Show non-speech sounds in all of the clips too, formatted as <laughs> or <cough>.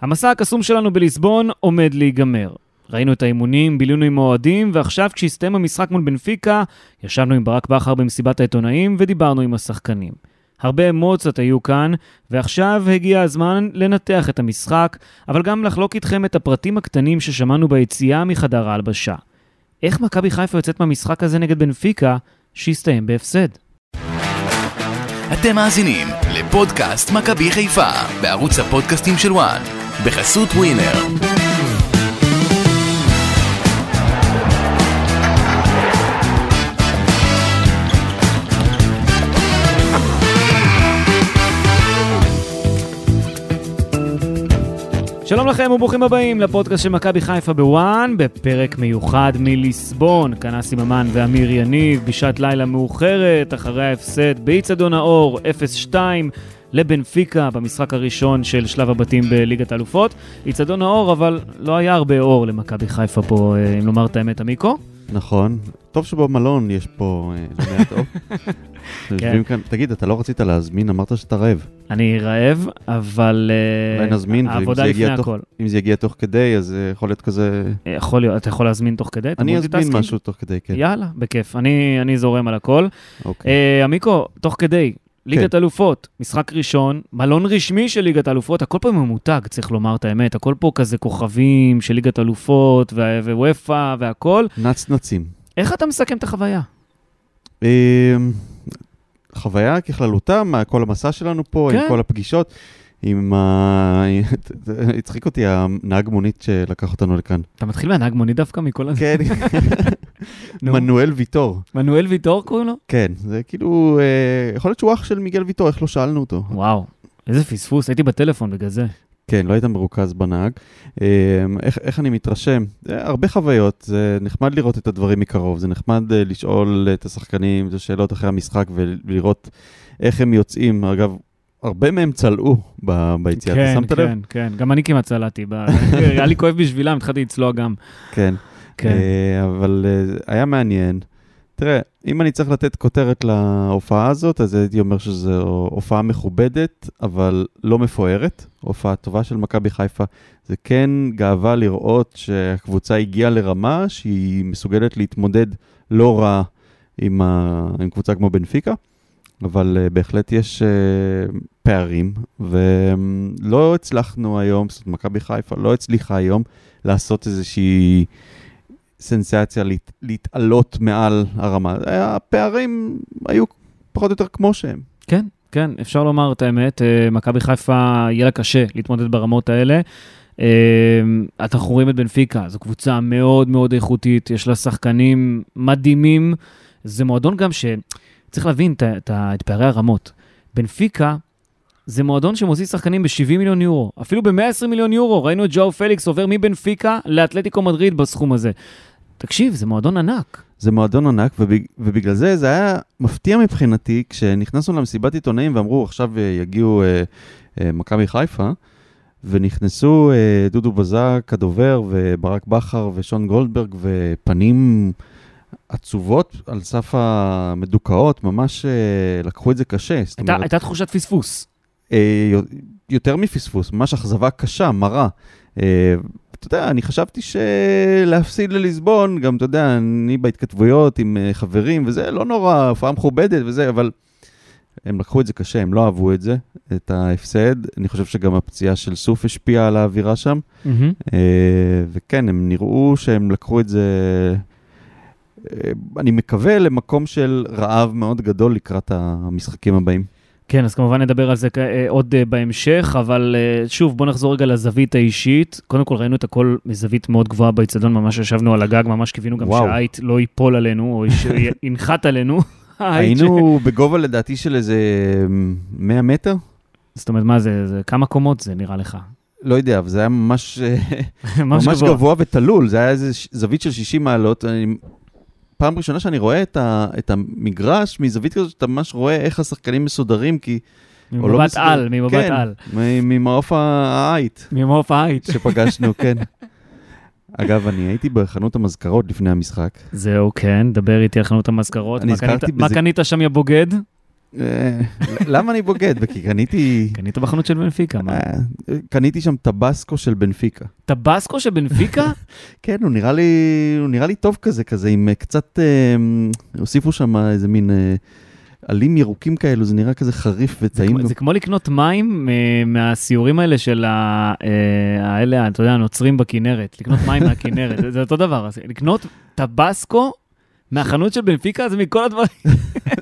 המסע הקסום שלנו בליסבון עומד להיגמר. ראינו את האימונים, בילינו עם האוהדים, ועכשיו כשהסתיים המשחק מול בנפיקה, ישבנו עם ברק בכר במסיבת העיתונאים ודיברנו עם השחקנים. הרבה אמוציות היו כאן, ועכשיו הגיע הזמן לנתח את המשחק, אבל גם לחלוק איתכם את הפרטים הקטנים ששמענו ביציאה מחדר ההלבשה. איך מכבי חיפה יוצאת מהמשחק הזה נגד בנפיקה, שהסתיים בהפסד? אתם מאזינים לפודקאסט מכבי חיפה בערוץ הפודקאסטים של וואן בחסות ווינר. שלום לכם וברוכים הבאים לפודקאסט של מכבי חיפה בוואן, בפרק מיוחד מליסבון. כאן אסי ממן ואמיר יניב, בשעת לילה מאוחרת, אחרי ההפסד באיצטדיון האור 0-2 לבנפיקה במשחק הראשון של שלב הבתים בליגת האלופות. איצטדיון האור, אבל לא היה הרבה אור למכבי חיפה פה, אה, אם לומר את האמת, עמיקו. נכון. טוב שבמלון יש פה אה, לא מעט אור. <laughs> יושבים כאן, תגיד, אתה לא רצית להזמין? אמרת שאתה רעב. אני רעב, אבל אה, אולי נזמין, ואם העבודה זה לפני יגיע תוך- הכל. אם זה יגיע תוך כדי, אז יכול להיות כזה... יכול להיות, אתה יכול להזמין תוך כדי? אני אזמין? משהו תוך כדי, כן. יאללה, בכיף. אני, אני זורם על הכל. אוקיי. אה, עמיקו, תוך כדי, ליגת אלופות, משחק ראשון, מלון רשמי של ליגת אלופות, הכל פה ממותג, צריך לומר את האמת, הכל פה כזה כוכבים של ליגת אלופות ווופא והכל. נצנצים. איך אתה מסכם את החוויה? אה, חוויה ככללותה, כל המסע שלנו פה, כן. עם כל הפגישות, עם ה... <laughs> הצחיק אותי הנהג מונית שלקח אותנו לכאן. אתה מתחיל מהנהג מונית דווקא מכל הזה? כן, <laughs> נו. מנואל ויטור. מנואל ויטור קוראים לו? כן, זה כאילו, אה, יכול להיות שהוא אח של מיגל ויטור, איך לא שאלנו אותו. וואו, איזה פספוס, הייתי בטלפון בגלל זה. כן, לא היית מרוכז בנהג. אה, איך, איך אני מתרשם? הרבה חוויות, זה נחמד לראות את הדברים מקרוב, זה נחמד אה, לשאול את השחקנים את השאלות אחרי המשחק ולראות איך הם יוצאים. אגב, הרבה מהם צלעו ב- ביציאה, אתה כן, שמת לב? כן, כן, גם אני כמעט צלעתי, היה לי כואב בשבילם, התחלתי לצלוע גם. כן. כן. אה, אבל אה, היה מעניין. תראה, אם אני צריך לתת כותרת להופעה הזאת, אז הייתי אומר שזו הופעה מכובדת, אבל לא מפוארת. הופעה טובה של מכבי חיפה. זה כן גאווה לראות שהקבוצה הגיעה לרמה שהיא מסוגלת להתמודד לא רע עם, ה... עם קבוצה כמו בנפיקה, אבל uh, בהחלט יש uh, פערים, ולא הצלחנו היום, זאת אומרת, מכבי חיפה לא הצליחה היום לעשות איזושהי... סנסציה להת, להתעלות מעל הרמה. הפערים היו פחות או יותר כמו שהם. כן, כן, אפשר לומר את האמת, אה, מכבי חיפה יהיה לה קשה להתמודד ברמות האלה. אה, אנחנו רואים את בנפיקה, זו קבוצה מאוד מאוד איכותית, יש לה שחקנים מדהימים. זה מועדון גם שצריך להבין את פערי הרמות. בנפיקה זה מועדון שמוציא שחקנים ב-70 מיליון יורו, אפילו ב-120 מיליון יורו. ראינו את ג'או פליקס עובר מבנפיקה לאתלטיקו מדריד בסכום הזה. תקשיב, זה מועדון ענק. זה מועדון ענק, ובג, ובגלל זה זה היה מפתיע מבחינתי, כשנכנסנו למסיבת עיתונאים ואמרו, עכשיו אה, יגיעו אה, אה, מכבי חיפה, ונכנסו אה, דודו בזק, הדובר, וברק בכר ושון גולדברג, ופנים עצובות על סף המדוכאות, ממש אה, לקחו את זה קשה. הייתה, אומרת, הייתה תחושת פספוס. אה, יותר מפספוס, ממש אכזבה קשה, מרה. אה, אתה יודע, אני חשבתי שלהפסיד לליסבון, גם, אתה יודע, אני בהתכתבויות עם חברים וזה, לא נורא, הופעה מכובדת וזה, אבל הם לקחו את זה קשה, הם לא אהבו את זה, את ההפסד. אני חושב שגם הפציעה של סוף השפיעה על האווירה שם. אה, וכן, הם נראו שהם לקחו את זה, אני מקווה, למקום של רעב מאוד גדול לקראת המשחקים הבאים. כן, אז כמובן נדבר על זה אה, עוד אה, בהמשך, אבל אה, שוב, בוא נחזור רגע לזווית האישית. קודם כל, ראינו את הכל מזווית מאוד גבוהה באצטדיון, ממש ישבנו על הגג, ממש קיווינו גם. שהעית לא ייפול עלינו, או <laughs> שינחת עלינו. היינו בגובה לדעתי של איזה 100 מטר? זאת אומרת, מה זה, זה, כמה קומות זה נראה לך? לא יודע, אבל זה היה ממש, אה, <laughs> ממש ממש גבוה. גבוה ותלול, זה היה איזה זווית של 60 מעלות. אני, פעם ראשונה שאני רואה את, ה, את המגרש מזווית כזאת, שאתה ממש רואה איך השחקנים מסודרים, כי... לא ממבט מסודר- על, ממבט כן, על. ממעוף העית ממעוף העית. שפגשנו, כן. <laughs> אגב, אני הייתי בחנות המזכרות לפני המשחק. זהו, כן, דבר איתי על חנות המזכרות. מה קנית- הזכרתי מה בזה- קנית שם, יא בוגד? אה, למה אני בוגד? כי קניתי... קנית בחנות של בנפיקה, מה? אה, קניתי שם טבסקו של בנפיקה. טבסקו של בנפיקה? <laughs> כן, הוא נראה לי, הוא נראה לי טוב כזה, כזה עם אה, קצת, הוסיפו שם איזה מין עלים ירוקים כאלו, זה נראה כזה חריף זה וטעים. לו. זה כמו לקנות מים מהסיורים האלה של ה- האלה, אתה יודע, הנוצרים בכנרת, לקנות מים מהכנרת, זה- זה אותו דבר. לקנות טבסקו מהחנות של בנפיקה זה מכל הדברים. <laughs>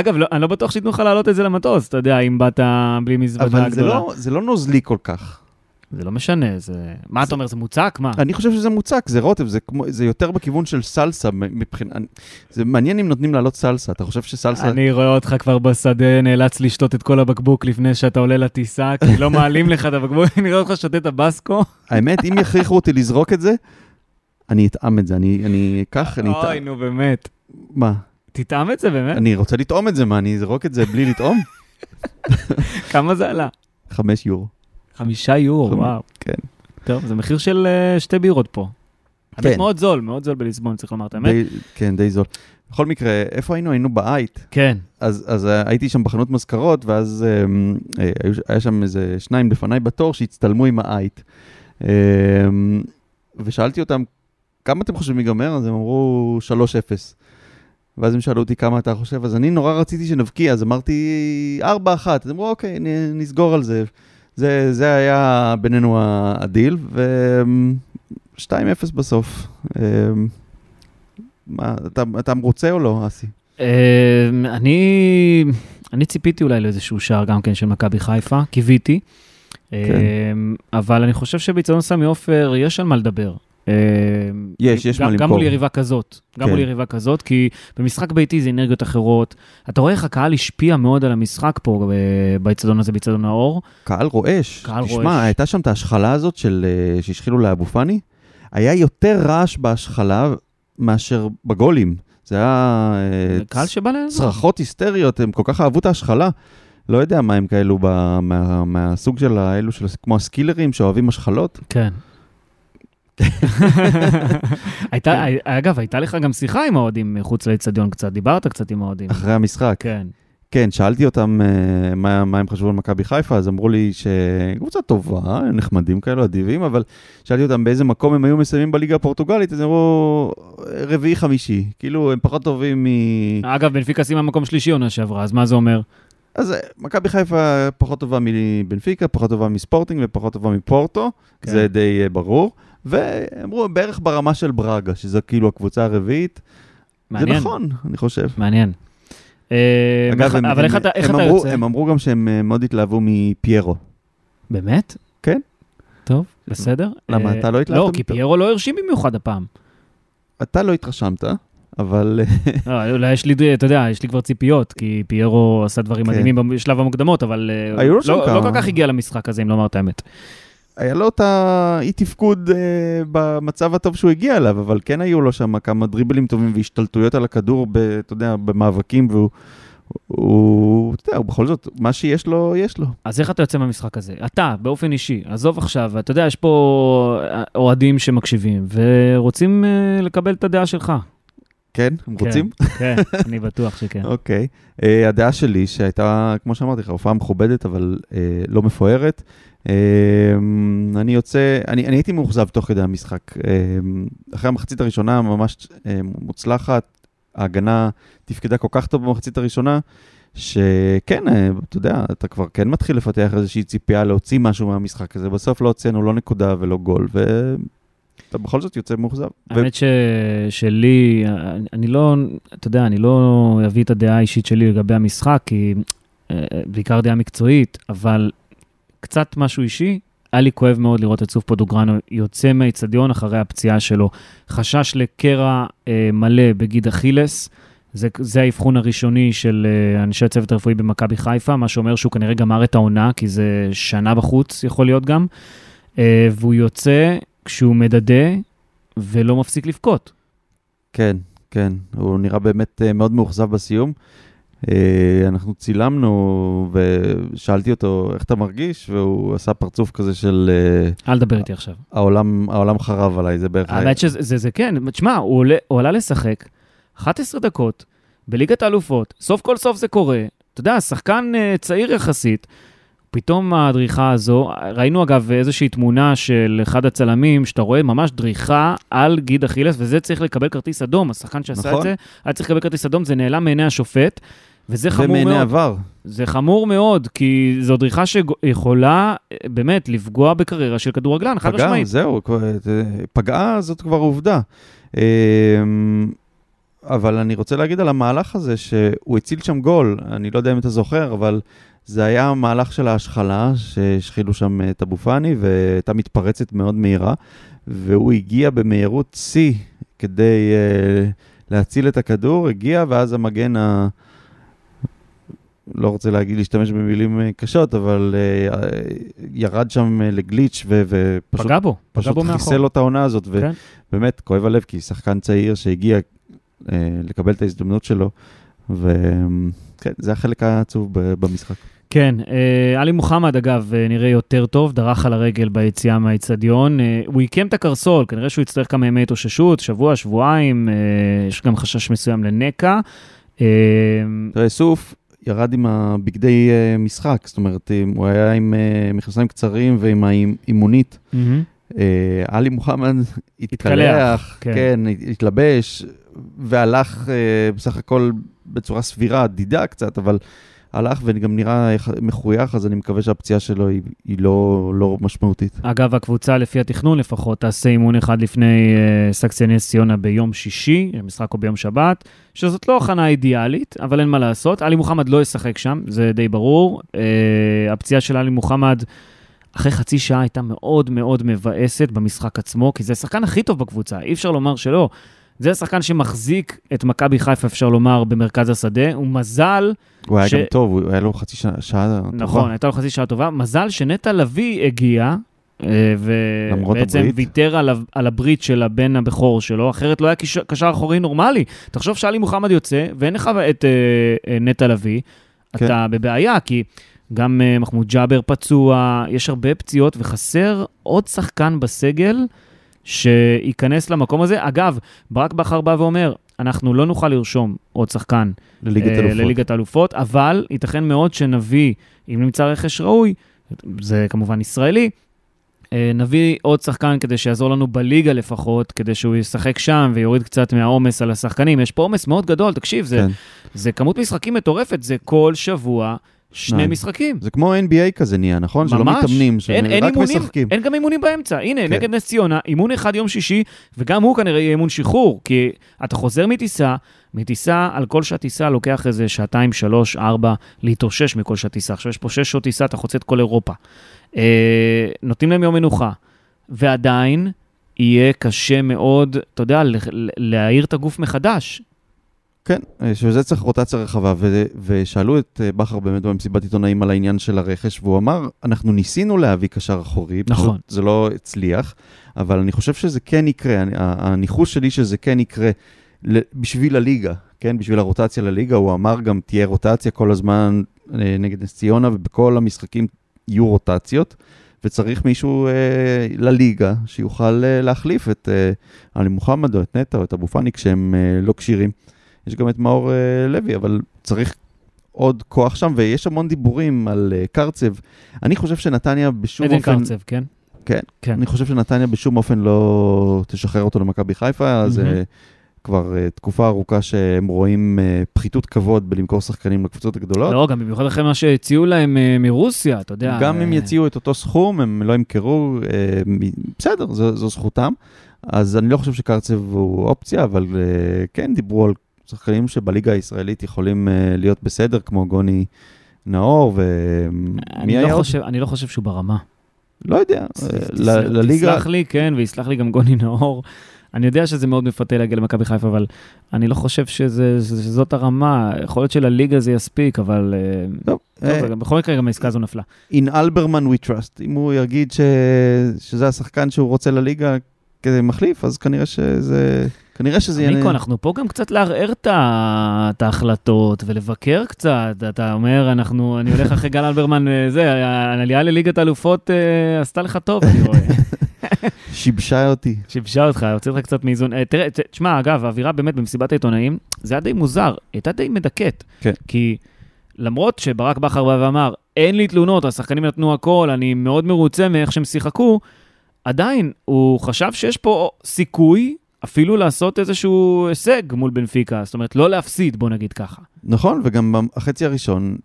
אגב, לא- אני לא בטוח שייתנו לך להעלות את זה למטוס, אתה יודע, אם באת בלי מזוודה אבל זה גדולה. לא, זה לא נוזלי כל כך. זה לא משנה, זה... מה אתה אומר, זה מוצק? מה? אני חושב שזה מוצק, זה רוטב, זה, כמו, זה יותר בכיוון של סלסה מבחינת... זה מעניין אם נותנים לעלות סלסה, אתה חושב שסלסה... אני רואה אותך כבר בשדה, נאלץ לשתות את כל הבקבוק לפני שאתה עולה לטיסה, כי לא מעלים לך את הבקבוק, <laughs> אני רואה אותך שותה טבסקו. האמת, אם יכריחו אותי לזרוק את זה, אני אטעם את זה, אני, אקח, אני אוי, אטעם. נו באמת. מה? תטעם את זה באמת? אני רוצה לטעום את זה, מה, אני אזרוק את זה בלי לטעום? <laughs> כמה זה עלה? חמש יורו. חמישה יורו, חמ- וואו. כן. טוב, זה מחיר של אה, שתי בירות פה. כן. האמת מאוד זול, מאוד זול בליסבון, צריך לומר את האמת. די, כן, די זול. בכל מקרה, איפה היינו? היינו באייט. כן, אז, אז אה, הייתי שם בחנות מזכרות, ואז אה, אה, היה שם איזה שניים לפניי בתור שהצטלמו עם האייט. אה, ושאלתי אותם, כמה אתם חושבים ייגמר? אז הם אמרו 3-0. ואז הם שאלו אותי כמה אתה חושב, אז אני נורא רציתי שנבקיע, אז אמרתי 4-1. אז אמרו, אוקיי, נסגור על זה. זה, זה היה בינינו הדיל, ו-2-0 בסוף. אה, מה, אתה, אתה מרוצה או לא, אסי? אה, אני אני ציפיתי אולי לאיזשהו שער גם כן של מכבי חיפה, קיוויתי. כן. אבל אני חושב שבאיצטדיון סמי עופר יש על מה לדבר. אה, יש, יש גם- מה גם למכור. מול יריבה כזאת, גם כן. מול יריבה כזאת, כי במשחק ביתי זה אנרגיות אחרות. אתה רואה איך הקהל השפיע מאוד על המשחק פה אה, באיצטדיון הזה, באיצטדיון האור. קהל רועש. קהל תשמע, רועש. הייתה שם את ההשחלה הזאת של, אה, שהשחילו לאבו פאני, היה יותר רעש בהשחלה מאשר בגולים. זה היה קהל שבא לעזור. צרחות היסטריות, הם כל כך אהבו את ההשחלה. לא יודע מה הם כאלו ב, מה, מהסוג של האלו, של, כמו הסקילרים שאוהבים השחלות. כן. הייתה, אגב, הייתה לך גם שיחה עם האוהדים מחוץ לאצטדיון קצת, דיברת קצת עם האוהדים. אחרי המשחק. כן. כן, שאלתי אותם אה, מה, מה הם חשבו על מכבי חיפה, אז אמרו לי שקבוצה טובה, הם נחמדים כאלו, אדיבים, אבל שאלתי אותם באיזה מקום הם היו מסיימים בליגה הפורטוגלית, אז הם אמרו רביעי-חמישי. כאילו, הם פחות טובים מ... אגב, בנפיקה סיימה מקום שלישי עונה שעברה, אז מה זה אומר? אז אה, מכבי חיפה פחות טובה מבנפיקה, פחות טובה מספורטינג ופחות טובה מפורטו, כן. זה די אה, ברור. ואמרו בערך ברמה של ברגה, שזו כאילו הקבוצה הרביעית. מעניין. זה נכון, אני חושב. מעניין. אה, אגב, הם, אבל הם, איך אתה איך הם, אתה אמרו, יוצא? הם אמרו גם שהם אה, מאוד התלהבו מפיירו. באמת? כן. טוב, בסדר. למה, אה, אתה לא התלהבת לא, כי? פיירו לא הרשים במיוחד הפעם. אתה לא התרשמת, אבל <laughs> לא, אולי יש לי, אתה יודע, יש לי כבר ציפיות, כי פיירו עשה דברים כן. מדהימים בשלב המוקדמות, אבל לא לא. כל כך הגיע למשחק הזה, אם לומר את האמת. היה לו את האי תפקוד אה, במצב הטוב שהוא הגיע אליו, אבל כן היו לו שם כמה דריבלים טובים והשתלטויות על הכדור, ב, אתה יודע, במאבקים, והוא, הוא, אתה יודע, הוא בכל זאת, מה שיש לו, יש לו. אז איך אתה יוצא מהמשחק הזה? אתה, באופן אישי, עזוב עכשיו, אתה יודע, יש פה אה, אוהדים שמקשיבים ורוצים אה, לקבל את הדעה שלך. כן? הם כן, רוצים? כן, אני בטוח שכן. <laughs> אוקיי. Uh, הדעה שלי, שהייתה, כמו שאמרתי לך, הופעה מכובדת, אבל uh, לא מפוארת. Uh, אני יוצא, אני, אני הייתי מאוכזב תוך כדי המשחק. Uh, אחרי המחצית הראשונה ממש uh, מוצלחת, ההגנה תפקדה כל כך טוב במחצית הראשונה, שכן, uh, אתה יודע, אתה כבר כן מתחיל לפתח איזושהי ציפייה להוציא משהו מהמשחק הזה. בסוף לא הוצאנו לא נקודה ולא גול, ואתה בכל זאת יוצא מאוכזב. ו- האמת ש... שלי, אני- אני לא, אתה יודע, אני לא אביא את הדעה האישית שלי לגבי המשחק, כי אה, בעיקר דעה מקצועית, אבל קצת משהו אישי. היה לי כואב מאוד לראות את סוף פודוגרנו יוצא מהאיצטדיון אחרי הפציעה שלו. חשש לקרע אה, מלא בגיד אכילס. זה, זה האבחון הראשוני של אה, אנשי הצוות הרפואי במכבי חיפה, מה שאומר שהוא כנראה גמר את העונה, כי זה שנה בחוץ יכול להיות גם. אה, והוא יוצא כשהוא מדדה ולא מפסיק לבכות. כן, כן, הוא נראה באמת אה, מאוד מאוכזב בסיום. אה, אנחנו צילמנו ושאלתי אותו איך אתה מרגיש, והוא עשה פרצוף כזה של אה, אל תדבר איתי עכשיו. העולם, העולם חרב עליי, זה בערך... האמת שזה זה, זה כן, תשמע, הוא, עולה- הוא עלה לשחק 11 דקות בליגת האלופות, סוף כל סוף זה קורה, אתה יודע, שחקן אה, צעיר יחסית. פתאום הדריכה הזו, ראינו אגב איזושהי תמונה של אחד הצלמים, שאתה רואה ממש דריכה על גיד אכילס, וזה צריך לקבל כרטיס אדום. השחקן שעשה נכון. את זה, היה צריך לקבל כרטיס אדום, זה נעלם מעיני השופט, וזה חמור מאוד. ומעיני עבר. זה חמור מאוד, כי זו דריכה שיכולה אה, באמת לפגוע בקריירה של כדורגלן, חד פגעה, משמעית. זהו, זה- פגעה זאת כבר עובדה. אמ, אבל אני רוצה להגיד על המהלך הזה, שהוא הציל שם גול, אני לא יודע אם אתה זוכר, אבל זה היה מהלך של ההשחלה, שהשחילו שם את אבו פאני, והייתה מתפרצת מאוד מהירה, והוא הגיע במהירות שיא כדי uh, להציל את הכדור, הגיע, ואז המגן ה... לא רוצה להגיד, להשתמש במילים אה, קשות, אבל uh, ירד שם לגליץ' ו- ופשוט פגע בו, פגע פשוט בו מאחור. חיסל לו את העונה הזאת, כן. ובאמת, כואב הלב, כי שחקן צעיר שהגיע אה, לקבל את ההזדמנות שלו, וכן, זה החלק העצוב במשחק. כן, עלי מוחמד, אגב, אה, נראה יותר טוב, דרך על הרגל ביציאה מהאיצטדיון. הוא עיקם את הקרסול, כנראה שהוא יצטרך כמה ימי התאוששות, שבוע, שבועיים, יש גם חשש מסוים לנקע. אה, תראה, סוף ירד עם הבגדי אה, משחק, זאת אומרת, הוא היה עם אה, מכנסיים קצרים ועם האימונית. אה, עלי מוחמד התקלח, כן. כן, התלבש, והלך בסך הכל בצורה סבירה, דידה קצת, אבל הלך וגם נראה מחוייך, אז אני מקווה שהפציעה שלו היא, היא לא, לא משמעותית. אגב, הקבוצה, לפי התכנון לפחות, תעשה אימון אחד לפני סקציה נס ציונה ביום שישי, המשחק הוא ביום שבת, שזאת לא הכנה אידיאלית, אבל אין מה לעשות. עלי מוחמד לא ישחק שם, זה די ברור. Uh, הפציעה של עלי מוחמד, אחרי חצי שעה הייתה מאוד מאוד מבאסת במשחק עצמו, כי זה השחקן הכי טוב בקבוצה, אי אפשר לומר שלא. זה השחקן שמחזיק את מכבי חיפה, אפשר לומר, במרכז השדה. הוא מזל הוא היה ש- גם טוב, הוא היה לו חצי שעה, שעה טובה. נכון, הייתה לו חצי שעה טובה. מזל שנטע לביא הגיע, אה, ובעצם. ויתר על, ה- על הברית של הבן הבכור שלו, אחרת לא היה קשר, אחורי נורמלי. תחשוב שאלי מוחמד יוצא, ואין לך את אה, נטע לביא, כן. אתה בבעיה, כי גם אה, מחמוד ג'אבר פצוע, יש הרבה פציעות, וחסר עוד שחקן בסגל שייכנס למקום הזה. אגב, ברק בכר בא ואומר, אנחנו לא נוכל לרשום עוד שחקן לליגת אה, אלופות. לליגת האלופות, אבל ייתכן מאוד שנביא, אם נמצא רכש ראוי, זה כמובן ישראלי, אה, נביא עוד שחקן כדי שיעזור לנו בליגה לפחות, כדי שהוא ישחק שם ויוריד קצת מהעומס על השחקנים. יש פה עומס מאוד גדול, תקשיב, זה, כן. זה כמות משחקים מטורפת, זה כל שבוע שני. משחקים. זה כמו NBA כזה נהיה, נכון? שלא ממש. מתאמנים, אין, אין שרק אימונים, משחקים. אין גם אימונים באמצע. הנה, כן. נגד נס ציונה, אימון אחד יום שישי, וגם הוא כנראה יהיה אימון שחרור, כי אתה חוזר מטיסה, מטיסה, על כל שעת טיסה לוקח איזה שעתיים, שלוש, ארבע, להתאושש מכל שעת טיסה. עכשיו יש פה שש שעות טיסה, אתה חוצה את כל אירופה. אה, נותנים להם יום מנוחה, ועדיין יהיה קשה מאוד, אתה יודע, להעיר את הגוף מחדש. כן, אה, שזה צריך רוטציה רחבה, ו- ושאלו את אה, בכר באמת במסיבת עיתונאים על העניין של הרכש, והוא אמר, אנחנו ניסינו להביא קשר אחורי, פשוט נכון. זה לא הצליח, אבל אני חושב שזה כן יקרה, הניחוש שלי שזה כן יקרה בשביל הליגה, כן, בשביל הרוטציה לליגה, הוא אמר גם תהיה רוטציה כל הזמן אה, נגד נס ציונה, ובכל המשחקים יהיו רוטציות. וצריך מישהו אה, לליגה שיוכל אה, להחליף את אה, עלי מוחמד או את נטע או את אבו פאני כשהם אה, לא כשירים. יש גם את מאור אה, לוי, אבל צריך עוד כוח שם, ויש המון דיבורים על אה, קרצב. אני חושב שנתניה בשום עדן אופן... קרצב, כן? כן. כן. אני חושב שנתניה בשום אופן לא תשחרר אותו למכבי חיפה, אז מהמם. אה, כבר אה, תקופה ארוכה שהם רואים אה, פחיתות כבוד בלמכור שחקנים לקבוצות הגדולות. לא, גם במיוחד אחרי מה שהציעו להם אה, מרוסיה, אתה יודע. גם אם אה, יציעו את אותו סכום, הם לא ימכרו, מ- בסדר, זו, זו זכותם. אז אני לא חושב שקרצב הוא אופציה, אבל אה, כן דיברו על שחקנים שבליגה הישראלית יכולים אה, להיות בסדר, כמו גוני נאור, ומי אני היה לא, עוד? חושב, אני לא חושב שהוא ברמה. לא יודע, אה, לליגה... תסלח לי, כן, ויסלח לי גם גוני נאור. אני יודע שזה מאוד מפתה להגיע למכבי חיפה, אבל אני לא חושב שזה, שזה- שזאת הרמה. יכול להיות שלליגה זה יספיק, אבל... אה, טוב, טוב, גם בכל מקרה גם העסקה הזו נפלה. in אלברמן we trust. אם הוא יגיד ש... שזה השחקן שהוא רוצה לליגה כמחליף, אז כנראה שזה... כנראה שזה ניקו, אנחנו פה גם קצת לערער את ההחלטות ולבקר קצת. אתה אומר, אנחנו, אני הולך אחרי גל אלברמן, אה, זה, העלייה לליגת האלופות אה, עשתה לך טוב, אני רואה. <laughs> שיבשה אותי. שיבשה אותך, הוציא אותך קצת מאיזון. אה, תראה, תשמע, אגב, האווירה באמת במסיבת העיתונאים, זה היה די מוזר, הייתה די מדכאת. כן. כי למרות שברק בכר בא ואמר, אין לי תלונות, השחקנים נתנו הכל, אני מאוד מרוצה מאיך שהם שיחקו, עדיין, הוא חשב שיש פה סיכוי אפילו לעשות איזשהו הישג מול בנפיקה, זאת אומרת, לא להפסיד, בוא נגיד ככה. נכון, וגם החצי הראשון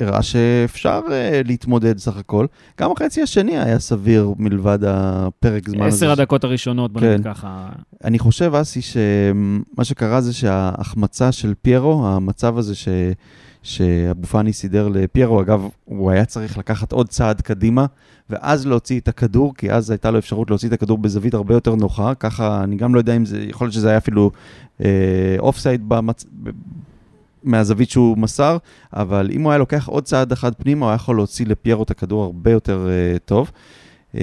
הראה שאפשר uh, להתמודד סך הכל. גם החצי השני היה סביר מלבד הפרק זמן הזה. עשר הדקות הראשונות, בוא כן. נגיד ככה. אני חושב, אסי, שמה שקרה זה שההחמצה של פיירו, המצב הזה ש... שאבו פאני סידר לפיירו, אגב, הוא היה צריך לקחת עוד צעד קדימה, ואז להוציא את הכדור, כי אז הייתה לו אפשרות להוציא את הכדור בזווית הרבה יותר נוחה, ככה, אני גם לא יודע אם זה, יכול להיות שזה היה אפילו offside במצ... מהזווית שהוא מסר, אבל אם הוא היה לוקח עוד צעד אחד פנימה, הוא היה יכול להוציא לפיירו את הכדור הרבה יותר uh, טוב. Um,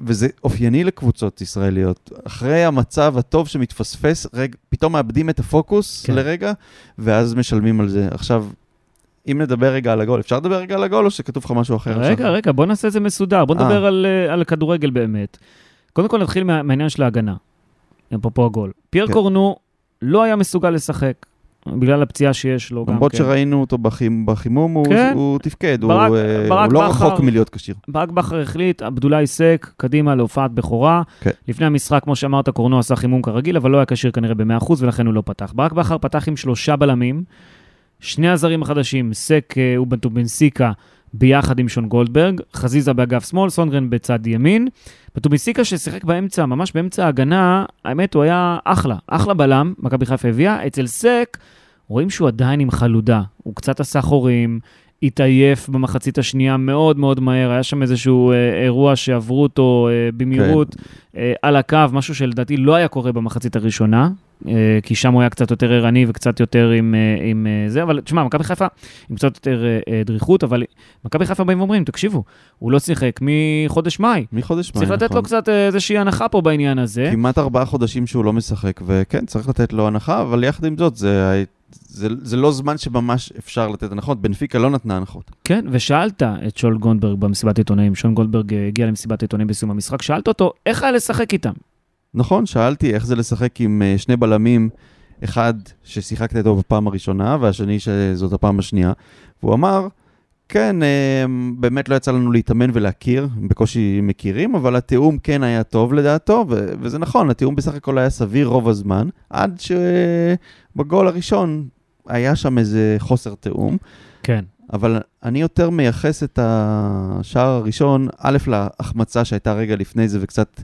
וזה אופייני לקבוצות ישראליות. אחרי המצב הטוב שמתפספס, רגע, פתאום מאבדים את הפוקוס כן. לרגע, ואז משלמים על זה. עכשיו, אם נדבר רגע על הגול, אפשר לדבר רגע על הגול או שכתוב לך משהו אחר? רגע, עכשיו? רגע, בוא נעשה את זה מסודר. בוא אה. נדבר על, על כדורגל באמת. קודם כל נתחיל מה, מהעניין של ההגנה. אפרופו הגול. פייר כן. קורנו לא היה מסוגל לשחק, בגלל הפציעה שיש לו גם למרות כן. שראינו אותו בחימ, בחימום, הוא, כן. הוא תפקד, ברק- הוא, אה, ברק הוא לא בכר- רחוק מלהיות כשיר. ברק בכר החליט, עבדולאי סק, קדימה להופעת בכורה. כן. לפני המשחק, כמו שאמרת, קורנו עשה חימום כרגיל, אבל לא היה כשיר כנראה ב-100% ולכן הוא לא פתח. ברק בכר פתח עם שלושה בלמים, שני הזרים החדשים, סק אה, ובנטובנסיקה ביחד עם שון גולדברג, חזיזה באגף שמאל, סונגרן בצד ימין. בטובינסיקה ששיחק באמצע, ממש באמצע ההגנה, האמת, הוא היה אחלה, אחלה בלם, מכבי חיפה הביאה. אצל סק, רואים שהוא עדיין עם חלודה. הוא קצת עשה חורים, התעייף במחצית השנייה מאוד מאוד מהר, היה שם איזשהו אה, אירוע שעברו אותו אה, במהירות כן. אה, על הקו, משהו שלדעתי לא היה קורה במחצית הראשונה, אה, כי שם הוא היה קצת יותר ערני וקצת יותר עם, אה, עם אה, זה, אבל תשמע, מכבי חיפה עם קצת יותר אה, אה, דריכות, אבל מכבי חיפה באים ואומרים, תקשיבו, הוא לא שיחק מחודש מאי. מחודש מאי, צריך לתת נכון. לו קצת אה, איזושהי הנחה פה בעניין הזה. כמעט ארבעה חודשים שהוא לא משחק, וכן, צריך לתת לו הנחה, אבל יחד עם זאת, זה, זה, זה לא זמן שממש אפשר לתת הנחות. בנפיקה לא נתנה הנחות. כן, ושאלת את שול גולדברג במסיבת עיתונאים, שון גולדברג אה, הגיע למסיבת עיתונאים בסיום המשחק, שאלת אותו, איך היה לשחק איתם? נכון, שאלתי איך זה לשחק עם אה, שני בלמים, אחד ששיחקת איתו בפעם הראשונה, והשני שזאת הפעם השנייה, והוא אמר, כן, אה, באמת לא יצא לנו להתאמן ולהכיר, בקושי מכירים, אבל התיאום כן היה טוב לדעתו, ו- וזה נכון, התיאום בסך הכל היה סביר רוב הזמן, עד שבגול הראשון היה שם איזה חוסר תיאום. כן. אבל אני יותר מייחס את השער הראשון, א', להחמצה שהייתה רגע לפני זה וקצת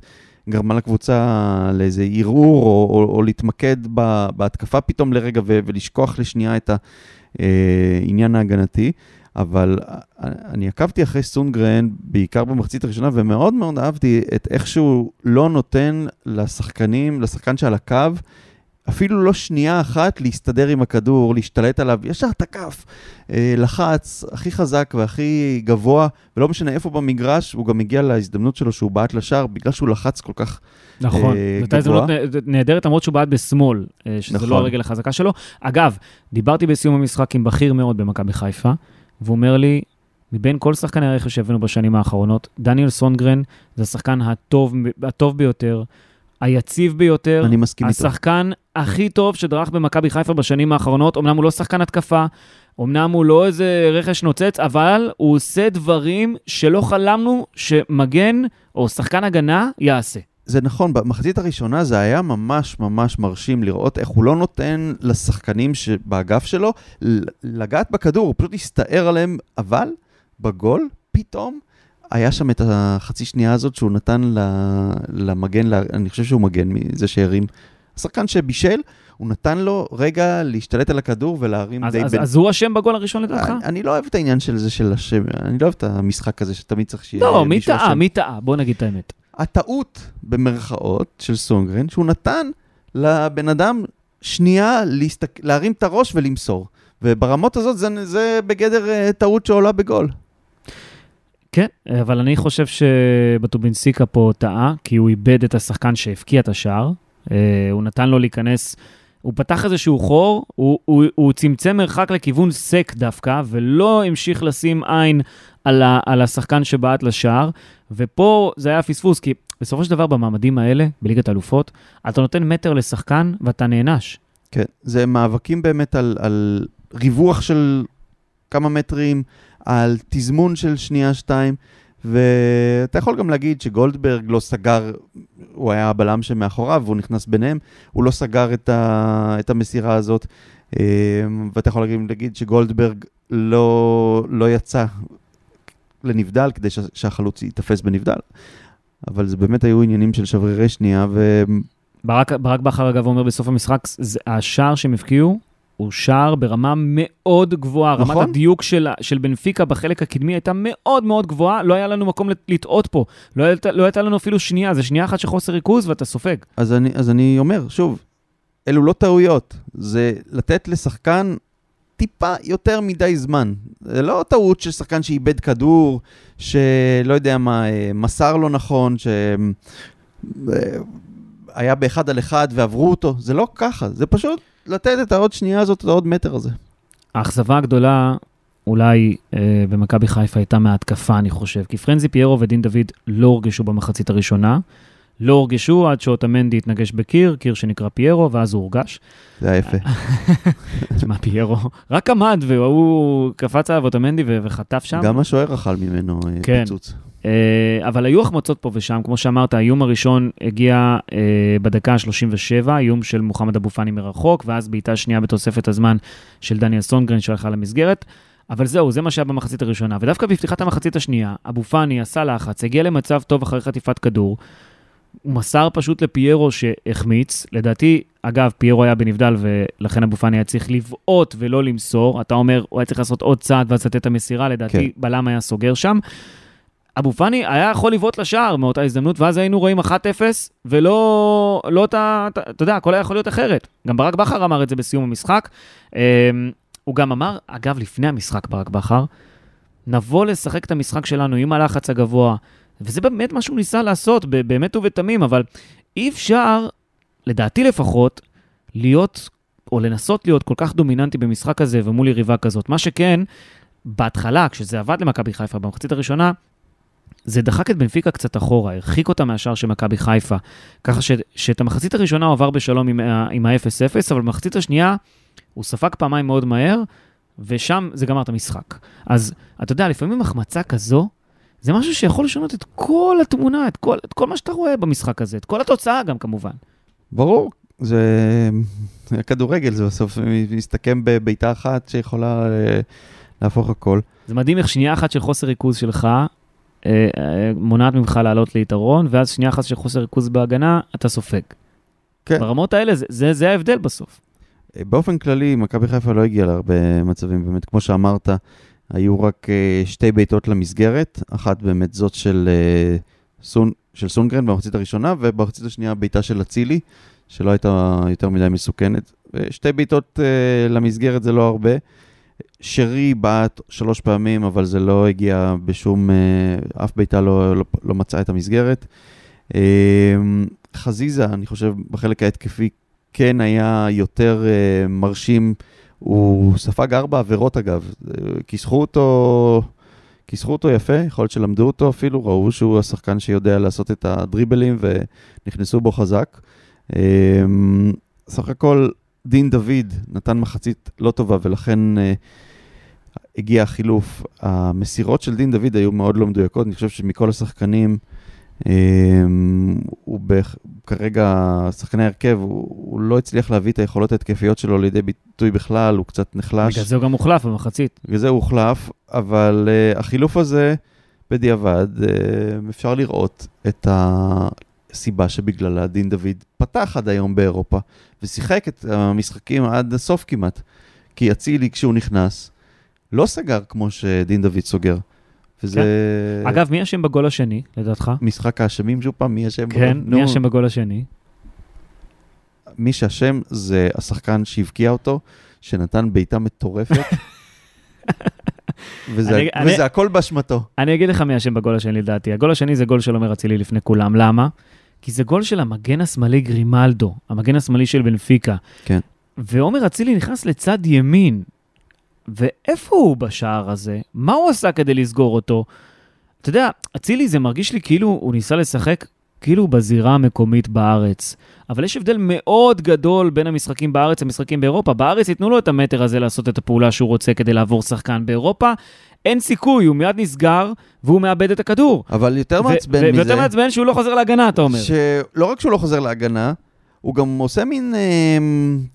גרמה לקבוצה לאיזה ערעור, או, או, או להתמקד ב, בהתקפה פתאום לרגע ו, ולשכוח לשנייה את העניין ההגנתי. אבל אני עקבתי אחרי סונגרן, בעיקר במחצית הראשונה, ומאוד מאוד אהבתי את איך שהוא לא נותן לשחקנים, לשחקן שעל הקו, אפילו לא שנייה אחת להסתדר עם הכדור, להשתלט עליו, ישר תקף, אה, לחץ הכי חזק והכי גבוה, ולא משנה איפה במגרש, הוא גם הגיע להזדמנות שלו שהוא בעט לשער, בגלל שהוא לחץ כל כך נכון, אה, זו הייתה הזדמנות גבוה. נה- נהדרת למרות שהוא בעט בשמאל, אה, שזה נכון. לא הרגל החזקה שלו. אגב, דיברתי בסיום המשחק עם בכיר מאוד במכבי חיפה, והוא אומר לי, מבין כל שחקני הרכש שהבאנו בשנים האחרונות, דניאל סונגרן זה השחקן הטוב, הטוב ביותר, היציב ביותר, אני מסכים איתו. השחקן הכי טוב שדרך במכבי חיפה בשנים האחרונות. אמנם הוא לא שחקן התקפה, אמנם הוא לא איזה רכש נוצץ, אבל הוא עושה דברים שלא חלמנו שמגן או שחקן הגנה יעשה. זה נכון, במחצית הראשונה זה היה ממש ממש מרשים לראות איך הוא לא נותן לשחקנים שבאגף שלו לגעת בכדור, הוא פשוט הסתער עליהם, אבל בגול פתאום היה שם את החצי שנייה הזאת שהוא נתן למגן, אני חושב שהוא מגן מזה שהרים. השחקן שבישל, הוא נתן לו רגע להשתלט על הכדור ולהרים אז, די אז, בין... אז הוא אשם בגול הראשון לדעתך? אני, אני לא אוהב את העניין של זה של השם, אני לא אוהב את המשחק הזה שתמיד צריך שיהיה לא, מי טעה? מי טעה? בוא נגיד את האמת. הטעות, במרכאות, של סונגרן, שהוא נתן לבן אדם שנייה להסתק... להרים את הראש ולמסור. וברמות הזאת זה, זה בגדר uh, טעות שעולה בגול. כן, אבל אני חושב שבטובינסיקה פה טעה, כי הוא איבד את השחקן שהבקיע את השער. אה, הוא נתן לו להיכנס, הוא פתח איזשהו חור, הוא, הוא, הוא צמצם מרחק לכיוון סק דווקא, ולא המשיך לשים עין על, ה, על השחקן שבעט לשער, ופה זה היה פספוס, כי בסופו של דבר במעמדים האלה, בליגת האלופות, אתה נותן מטר לשחקן ואתה נענש. כן, זה מאבקים באמת על, על ריווח של כמה מטרים, על תזמון של שנייה-שתיים, ואתה יכול גם להגיד שגולדברג לא סגר, הוא היה הבלם שמאחוריו והוא נכנס ביניהם, הוא לא סגר את, ה, את המסירה הזאת, אה, ואתה יכול להגיד שגולדברג לא, לא יצא לנבדל כדי שה- שהחלוץ ייתפס בנבדל. אבל זה באמת היו עניינים של שברירי שנייה, ו... ברק, ברק בכר, אגב, אומר בסוף המשחק, זה, השער שהם הבקיעו, הוא שער ברמה מאוד גבוהה. נכון. רמת הדיוק של, של בנפיקה בחלק הקדמי הייתה מאוד מאוד גבוהה, לא היה לנו מקום לט- לטעות פה. לא, הייתה- לא הייתה לנו אפילו שנייה, זה שנייה אחת של חוסר ריכוז ואתה סופג. אז אני, אז אני אומר, שוב, אלו לא טעויות, זה לתת לשחקן טיפה יותר מדי זמן. זה לא טעות של שחקן שאיבד כדור, שלא יודע מה, אה, מסר לא נכון, שהיה באחד על אחד ועברו אותו, זה לא ככה, זה פשוט לתת את העוד שנייה הזאת, את העוד מטר הזה. האכזבה הגדולה אולי אה, במכבי חיפה הייתה מההתקפה, אני חושב. כי פרנזי פיירו ודין דוד לא הורגשו במחצית הראשונה. לא הורגשו עד שאוטמנדי התנגש בקיר, קיר שנקרא פיירו, ואז הוא הורגש. זה היה יפה. <laughs> תשמע, פיירו רק עמד והוא קפץ עליו אוטמנדי וחטף שם. גם השוער אכל ממנו אה, כן. פיצוץ. אה, אבל היו החמצות פה ושם, כמו שאמרת, האיום הראשון הגיע אה, בדקה ה-37, איום של מוחמד אבו פאני מרחוק, ואז בעיטה שנייה בתוספת הזמן של דניאל סונגרן שהלכה למסגרת. אבל זהו, זה מה שהיה במחצית הראשונה. ודווקא בפתיחת המחצית השנייה, אבו פאני עשה לחץ, הגיע למצב טוב אחרי חטיפת כדור. הוא מסר פשוט לפיירו שהחמיץ. לדעתי, אגב, פיירו היה בנבדל ולכן אבו פאני היה צריך לבעוט ולא למסור. אתה אומר, הוא היה צריך לעשות עוד צעד ואז לתת את המסירה, לדעתי כן. בלם היה סוגר שם. אבו פאני היה יכול לבעוט לשער מאותה הזדמנות, ואז היינו רואים 1-0, ולא, לא אתה, אתה אתה יודע, הכל היה יכול להיות אחרת. גם ברק בכר אמר את זה בסיום המשחק. אמ, הוא גם אמר, אגב, לפני המשחק, ברק בכר, נבוא לשחק את המשחק שלנו עם הלחץ הגבוה, וזה באמת מה שהוא ניסה לעשות, באמת ובתמים, אבל אי אפשר, לדעתי לפחות, להיות, או לנסות להיות כל כך דומיננטי במשחק הזה ומול יריבה כזאת. מה שכן, בהתחלה, כשזה עבד למכבי חיפה במחצית הראשונה, זה דחק את בנפיקה קצת אחורה, הרחיק אותה מהשער של מכבי חיפה. ככה ש, שאת המחצית הראשונה הוא עבר בשלום עם ה-0-0, אבל במחצית השנייה הוא ספג פעמיים מאוד מהר, ושם זה גמר את המשחק. אז אתה יודע, לפעמים החמצה כזו, זה משהו שיכול לשנות את כל התמונה, את כל, את כל מה שאתה רואה במשחק הזה, את כל התוצאה גם כמובן. ברור, זה כדורגל, זה בסוף מסתכם בבעיטה אחת שיכולה אה, להפוך הכל. זה מדהים איך שנייה אחת של חוסר ריכוז שלך אה, אה, מונעת ממך לעלות ליתרון, ואז שנייה אחת של חוסר ריכוז בהגנה, אתה סופג. כן. ברמות האלה, זה, זה, זה ההבדל בסוף. באופן כללי, מכבי חיפה לא הגיעה להרבה מצבים, באמת, כמו שאמרת, היו רק אה, שתי בעיטות למסגרת, אחת באמת זאת של, אה, סון, של סונגרן במחצית הראשונה, ובמחצית השנייה בעיטה של אצילי, שלא הייתה יותר מדי מסוכנת. שתי בעיטות אה, למסגרת זה לא הרבה. שרי בעט שלוש פעמים, אבל זה לא הגיע בשום, אף בעיטה לא, לא, לא מצאה את המסגרת. חזיזה, אני חושב, בחלק ההתקפי כן היה יותר מרשים. הוא ספג ארבע עבירות אגב, כיסחו אותו, כיסחו אותו יפה, יכול להיות שלמדו אותו אפילו, ראו שהוא השחקן שיודע לעשות את הדריבלים ונכנסו בו חזק. אה, סך הכל דין דוד נתן מחצית לא טובה ולכן אה, הגיע החילוף. המסירות של דין דוד היו מאוד לא מדויקות, אני חושב שמכל השחקנים, הוא בכ... כרגע, שחקני הרכב, הוא, הוא לא הצליח להביא את היכולות ההתקפיות שלו לידי ביטוי בכלל, הוא קצת נחלש. בגלל זה הוא גם הוחלף במחצית. בגלל זה הוא הוחלף, אבל uh, החילוף הזה, בדיעבד, uh, אפשר לראות את הסיבה שבגללה דין דוד פתח עד היום באירופה, ושיחק את המשחקים עד הסוף כמעט. כי אצילי, כשהוא נכנס, לא סגר כמו שדין דוד סוגר. וזה... אגב, מי אשם בגול השני, לדעתך? משחק האשמים שוב פעם, מי אשם? כן, נו, מי אשם בגול השני? מי שאשם זה השחקן שהבקיע אותו, שנתן בעיטה מטורפת. <laughs> וזה, אני- אני- וזה הכל באשמתו. אני אגיד לך מי אשם בגול השני לדעתי. הגול השני זה גול של עומר אצילי לפני כולם. למה? כי זה גול של המגן השמאלי גרימלדו, המגן השמאלי של בנפיקה. כן. ועומר אצילי נכנס לצד ימין. ואיפה הוא בשער הזה? מה הוא עשה כדי לסגור אותו? אתה יודע, אצילי זה מרגיש לי כאילו הוא ניסה לשחק כאילו בזירה המקומית בארץ. אבל יש הבדל מאוד גדול בין המשחקים בארץ למשחקים באירופה. בארץ ייתנו לו את המטר הזה לעשות את הפעולה שהוא רוצה כדי לעבור שחקן. באירופה אין סיכוי, הוא מיד נסגר והוא מאבד את הכדור. אבל יותר מעצבן מזה, ויותר מעצבן שהוא לא חוזר להגנה, אתה אומר. שלא רק שהוא לא חוזר להגנה, הוא גם עושה מין, אה,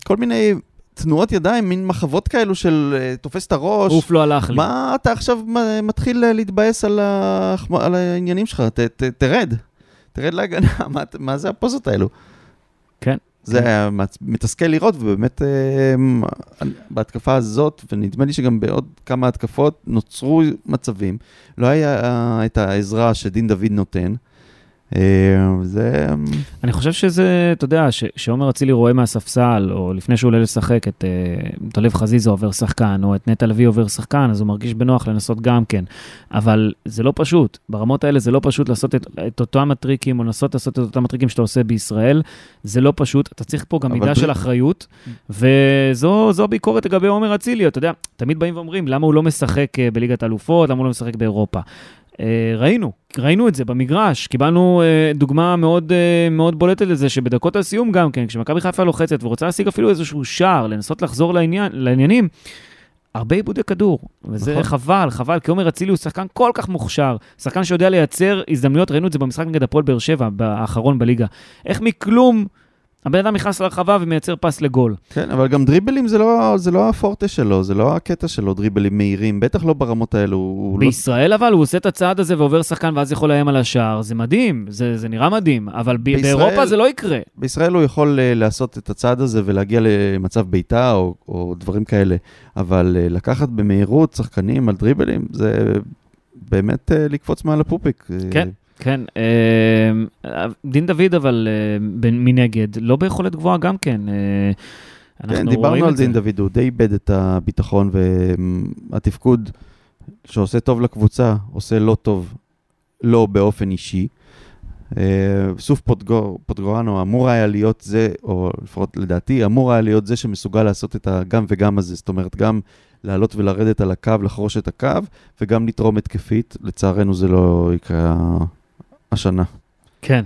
כל מיני תנועות ידיים, מין מחוות כאלו של אה, תופס את הראש. אוף, לא הלך לי. מה אתה עכשיו מתחיל אה, להתבאס על, ה... על העניינים שלך? ת, ת, תרד, תרד להגנה, <laughs> מה, מה זה הפוזות האלו? כן. זה כן. היה מתסכל לראות, ובאמת אה, בהתקפה הזאת, ונדמה לי שגם בעוד כמה התקפות, נוצרו מצבים. לא היה את העזרה שדין דוד נותן. אה, זה... אני חושב שזה, אתה יודע, שעומר אצילי רואה מהספסל, או לפני שהוא עולה לשחק, את אה, טלב חזיזה עובר שחקן, או את נטע לביא עובר שחקן, אז הוא מרגיש בנוח לנסות גם כן. אבל זה לא פשוט. ברמות האלה זה לא פשוט לעשות את, את אותם הטריקים, או לנסות לעשות את אותם הטריקים שאתה עושה בישראל. זה לא פשוט. אתה צריך פה גם מידה בלי- של אחריות, וזו זו הביקורת לגבי עומר אצילי. אתה יודע, תמיד באים ואומרים, למה הוא לא משחק אה, בליגת האלופות, למה הוא לא משחק באירופה. אה, ראינו, ראינו את זה במגרש, קיבלנו אה, דוגמה מאוד, אה, מאוד בולטת לזה שבדקות הסיום גם כן, כשמכבי חיפה לוחצת ורוצה להשיג אפילו איזשהו שער, לנסות לחזור לעניין, לעניינים, הרבה איבודי כדור, וזה נכון. חבל, חבל, כי עומר אצילי הוא שחקן כל כך מוכשר, שחקן שיודע לייצר הזדמנויות, ראינו את זה במשחק נגד הפועל באר שבע, האחרון בליגה. איך מכלום הבן אדם נכנס לרחבה ומייצר פס לגול. כן, אבל גם דריבלים זה לא, זה לא הפורטה שלו, זה לא הקטע שלו, דריבלים מהירים, בטח לא ברמות האלו. לא... בישראל אבל הוא עושה את הצעד הזה ועובר שחקן ואז יכול לאיים על השער, זה מדהים, זה, זה נראה מדהים, אבל ב- בישראל- באירופה זה לא יקרה. בישראל הוא יכול uh, לעשות את הצעד הזה ולהגיע למצב בעיטה או, או דברים כאלה, אבל uh, לקחת במהירות שחקנים על דריבלים, זה באמת uh, לקפוץ מעל הפופיק. אה, כן. כן, אה, דין דוד אבל אה, מנגד, לא ביכולת גבוהה גם כן. אה, כן, דיברנו על. דין דוד, הוא די איבד את הביטחון והתפקוד שעושה טוב לקבוצה, עושה לא טוב לא באופן אישי. אה, סוף פוטגור, פוטגורנו אמור היה להיות זה, או לפחות לדעתי, אמור היה להיות זה שמסוגל לעשות את הגם וגם הזה. זאת אומרת, גם לעלות ולרדת על הקו, לחרוש את הקו, וגם לתרום התקפית. לצערנו זה לא יקרה השנה. כן.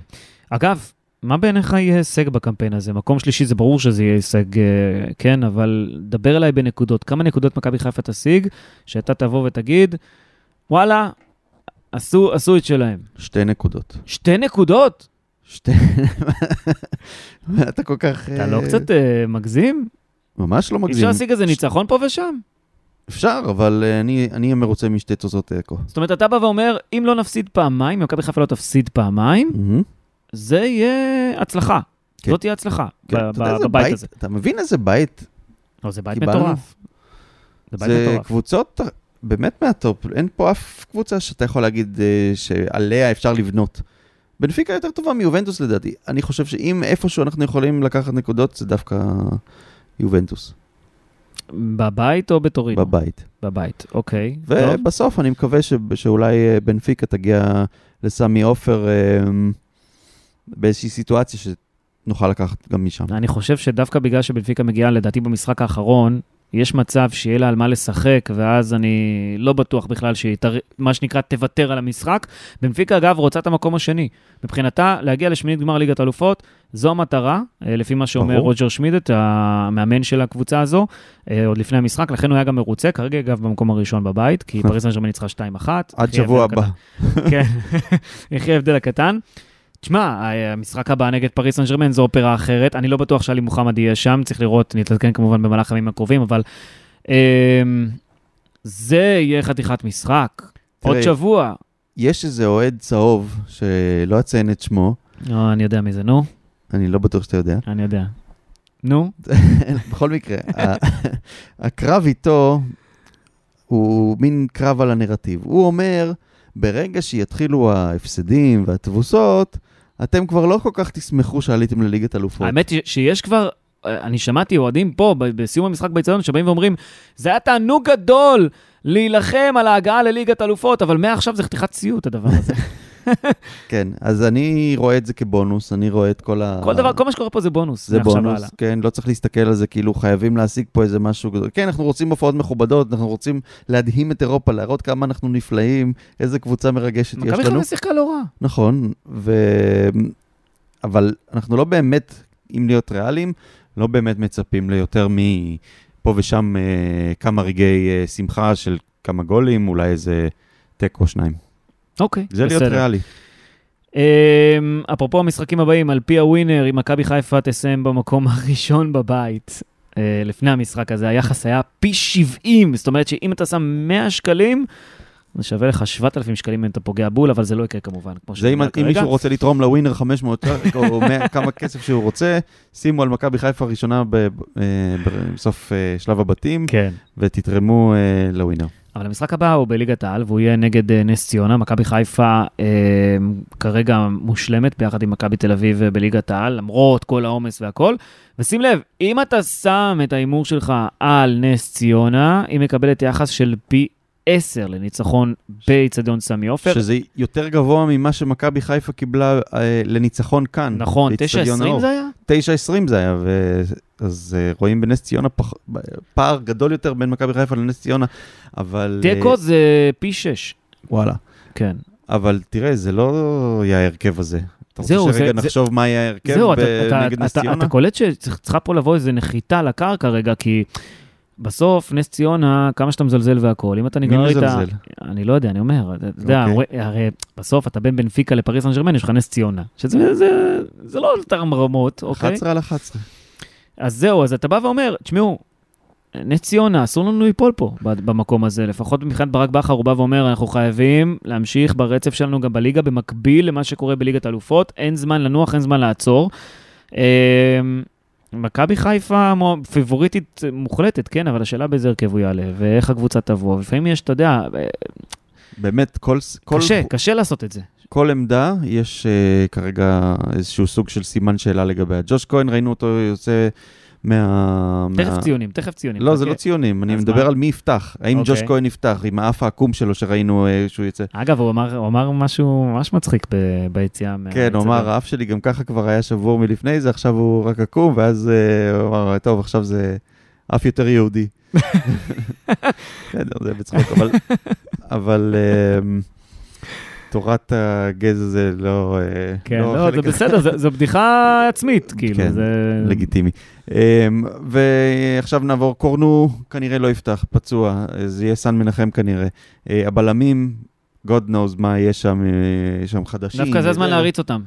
אגב, מה בעיניך יהיה הישג בקמפיין הזה? מקום שלישי זה ברור שזה יהיה הישג, אה, כן, אבל דבר אליי בנקודות. כמה נקודות מכבי חיפה תשיג, שאתה תבוא ותגיד, וואלה, עשו, עשו את שלהם. שתי נקודות. שתי נקודות? שתי... <laughs> אתה כל כך... אתה לא אה, קצת אה, מגזים? ממש לא אי אפשר מגזים. להשיג איזה ניצחון פה ושם? אפשר, אבל אה, אני אהיה מרוצה משתי תוצאות תיקו. זאת אומרת, אתה בא ואומר, אם לא נפסיד פעמיים, אם מכבי חיפה לא תפסיד פעמיים. זה יהיה הצלחה. כן. זאת תהיה הצלחה כן, ב- ב- בבית בית- הזה. אתה מבין איזה בית? לא, זה בית קיבלנו? מטורף. זה בית זה מטורף. קבוצות באמת מהטופ. אין פה אף קבוצה שאתה יכול להגיד אה, שעליה אפשר לבנות. בנפיקה יותר טובה מיובנטוס לדעתי. אני חושב שאם איפשהו אנחנו יכולים לקחת נקודות, זה דווקא יובנטוס, בבית או בטורינו? בבית. בבית, אוקיי. טוב. ובסוף אני מקווה ש- שאולי אה, בנפיקה תגיע לסמי עופר אה, באיזושהי סיטואציה שנוכל לקחת גם משם. אני חושב שדווקא בגלל שבנפיקה מגיעה, לדעתי במשחק האחרון, יש מצב שיהיה לה על מה לשחק, ואז אני לא בטוח בכלל שהיא, תר... מה שנקרא, תוותר על המשחק. בנפיקה, אגב, רוצה את המקום השני. מבחינתה, להגיע לשמינית גמר ליגת אלופות, זו המטרה, אה, לפי מה שאומר ברור. רוג'ר שמידט, המאמן של הקבוצה הזו, אה, עוד לפני המשחק, לכן הוא היה גם מרוצה, כרגע, אגב, במקום הראשון בבית, כי <laughs> פריס סן ניצחה 2-1. עד שבוע הבא. כן, <laughs> יחי ההבדל הקטן. תשמע, המשחק הבא נגד פריס סן ג'רמן זו אופרה אחרת, אני לא בטוח שאלי מוחמד יהיה שם, צריך לראות, נתעדכן כמובן במהלך הימים הקרובים, אבל אמ, זה יהיה חתיכת משחק. עוד תראה, שבוע. יש איזה אוהד צהוב, שלא אציין את שמו, לא, אני יודע מי זה, נו, אני לא בטוח שאתה יודע. אני יודע. נו, <laughs> בכל מקרה, הקרב איתו הוא מין קרב על הנרטיב. הוא אומר, ברגע שיתחילו ההפסדים והתבוסות, אתם כבר לא כל כך תשמחו שעליתם לליגת אלופות. האמת היא שיש כבר, אה, אני שמעתי אוהדים פה, בסיום המשחק באיצטדיון, שבאים ואומרים, זה היה תענוג גדול להילחם על ההגעה לליגת אלופות, אבל מעכשיו זה חתיכת סיוט הדבר הזה. <laughs> <laughs> כן, אז אני רואה את זה כבונוס, אני רואה את כל ה... כל דבר, כל מה שקורה פה זה בונוס. זה בונוס, והלאה. כן, לא צריך להסתכל על זה כאילו חייבים להשיג פה איזה משהו גדול. כן, אנחנו רוצים הופעות מכובדות, אנחנו רוצים להדהים את אירופה, להראות כמה אנחנו נפלאים, איזה קבוצה מרגשת יש מכבי לנו. חיפה שיחקה לא רע. נכון, ו... אבל אנחנו לא באמת, אם להיות ריאליים, לא באמת מצפים ליותר מפה ושם אה, כמה רגעי אה, שמחה של כמה גולים, אולי איזה תיקו שניים. אוקיי, זה להיות בסדר. ריאלי. אמ, אפרופו המשחקים הבאים, על פי הווינר, אם מכבי חיפה תסיים במקום <laughs> הראשון בבית, אה, לפני המשחק הזה, היחס היה פי 70, זאת אומרת שאם אתה שם 100 שקלים, זה שווה לך 7,000 שקלים אם אתה פוגע בול, אבל זה לא יקרה כמובן, כמו זה אם, אומר אם כרגע. מישהו רוצה לתרום לווינר 500 או 100, <laughs> כמה כסף שהוא רוצה, שימו על מכבי חיפה ראשונה אה, בסוף אה, שלב הבתים, כן. ותתרמו לווינר. אבל המשחק הבא הוא בליגת העל, והוא יהיה נגד אה, נס ציונה. מכבי חיפה אה, כרגע מושלמת ביחד עם מכבי תל אביב אה, בליגת העל, למרות כל העומס והכל. ושים לב, אם אתה שם את ההימור שלך על נס ציונה, היא מקבלת יחס של פי 10 לניצחון באיצטדיון סמי עופר. שזה יותר גבוה ממה שמכבי חיפה קיבלה אה, לניצחון כאן. נכון, באצטדיון 9-20 האור. זה היה? 9-20 זה היה, ו... אז אה, רואים בנס ציונה פח... פער גדול יותר בין מכבי חיפה לנס ציונה, אבל... אה, תיקו זה פי 6. וואלה. כן. אבל תראה, זה לא יהיה ההרכב הזה. אתה רוצה זהו, שרגע זה- נחשוב מה יהיה ההרכב זהו, אתה, אתה, נגד נס אתה, ציונה? אתה קולט שצריכה פה לבוא איזה נחיתה לקרקע רגע, כי בסוף, נס ציונה, כמה שאתה מזלזל והכול, אם אתה מי נגרר איתה... מזלזל? אני לא יודע, אני אומר, אתה יודע, אוקיי. הרי- בסוף אתה בין בנפיקה לפריס סן ג'רמן, יש לך נס ציונה. שזה זה, זה לא יותר רמות, אוקיי? 11 על 11. אז זהו, אז אתה בא ואומר, תשמעו, נס ציונה, אסור לנו ליפול פה במקום הזה, לפחות מבחינת ברק בכר, הוא בא ואומר, אנחנו חייבים להמשיך ברצף שלנו גם בליגה, במקביל למה שקורה בליגת האלופות, אין זמן לנוח, אין זמן לעצור. מכבי חיפה פיבוריטית מוחלטת, כן, אבל השאלה באיזה הרכב הוא יעלה, ואיך הקבוצה תבוא, ולפעמים יש, אתה יודע, באמת, כל, כל, קשה, קשה לעשות את זה. כל עמדה, יש uh, כרגע איזשהו סוג של סימן שאלה לגביה. ג'וש כהן, ראינו אותו יוצא מה... תכף מה... ציונים, תכף ציונים. לא, זה. לא ציונים, אני מדבר מה? על מי יפתח. האם אוקיי. ג'וש כהן יפתח עם האף העקום שלו שראינו אה, שהוא יוצא? אגב, הוא אמר, הוא אמר משהו ממש מצחיק ב- ביציאה. כן, הוא. אמר, האף שלי גם ככה כבר היה שבור מלפני זה, עכשיו הוא רק עקום, ואז אה, הוא אמר, טוב, עכשיו זה אף יותר יהודי. <laughs> בסדר, זה בצחוק, אבל... אבל אמ, תורת הגזע זה לא... אה, כן, לא, חלק זה בסדר, זו בדיחה עצמית, <laughs> כאילו, כן, זה... לגיטימי. אמ, ועכשיו נעבור, קורנו כנראה לא יפתח, פצוע, זה יהיה סן מנחם כנראה. אה, הבלמים, God knows מה יהיה שם, אה, יש שם חדשים. דווקא זה הזמן. להריץ אותם.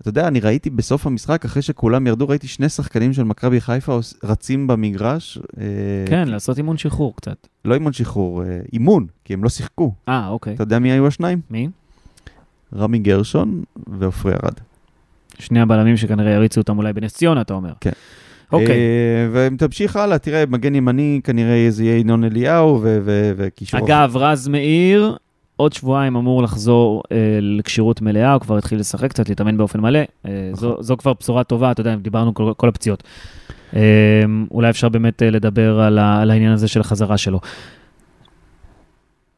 אתה יודע, אני ראיתי בסוף המשחק, אחרי שכולם ירדו, ראיתי שני שחקנים של מכבי חיפה רצים במגרש. אה, כן, לעשות אימון שחרור קצת. לא אימון שחרור, אימון, כי הם לא שיחקו. אה, אוקיי. אתה יודע מי היו השניים? מי? רמי גרשון ועופרי ארד. שני הבלמים שכנראה יריצו אותם אולי בנס ציונה, אתה אומר. כן. אוקיי. אה, ואם תמשיך הלאה, תראה, מגן ימני כנראה זה יהיה ינון אליהו וקישור. אגב, רז מאיר, עוד שבועיים אמור לחזור אה, לכשירות מלאה, הוא כבר התחיל לשחק קצת, להתאמן באופן מלא. אה, זו, נכון. זו כבר בשורה טובה, אתה יודע, דיברנו כל, כל הפציעות. אה, אולי אפשר באמת אה, לדבר על, ה, על העניין הזה של החזרה שלו.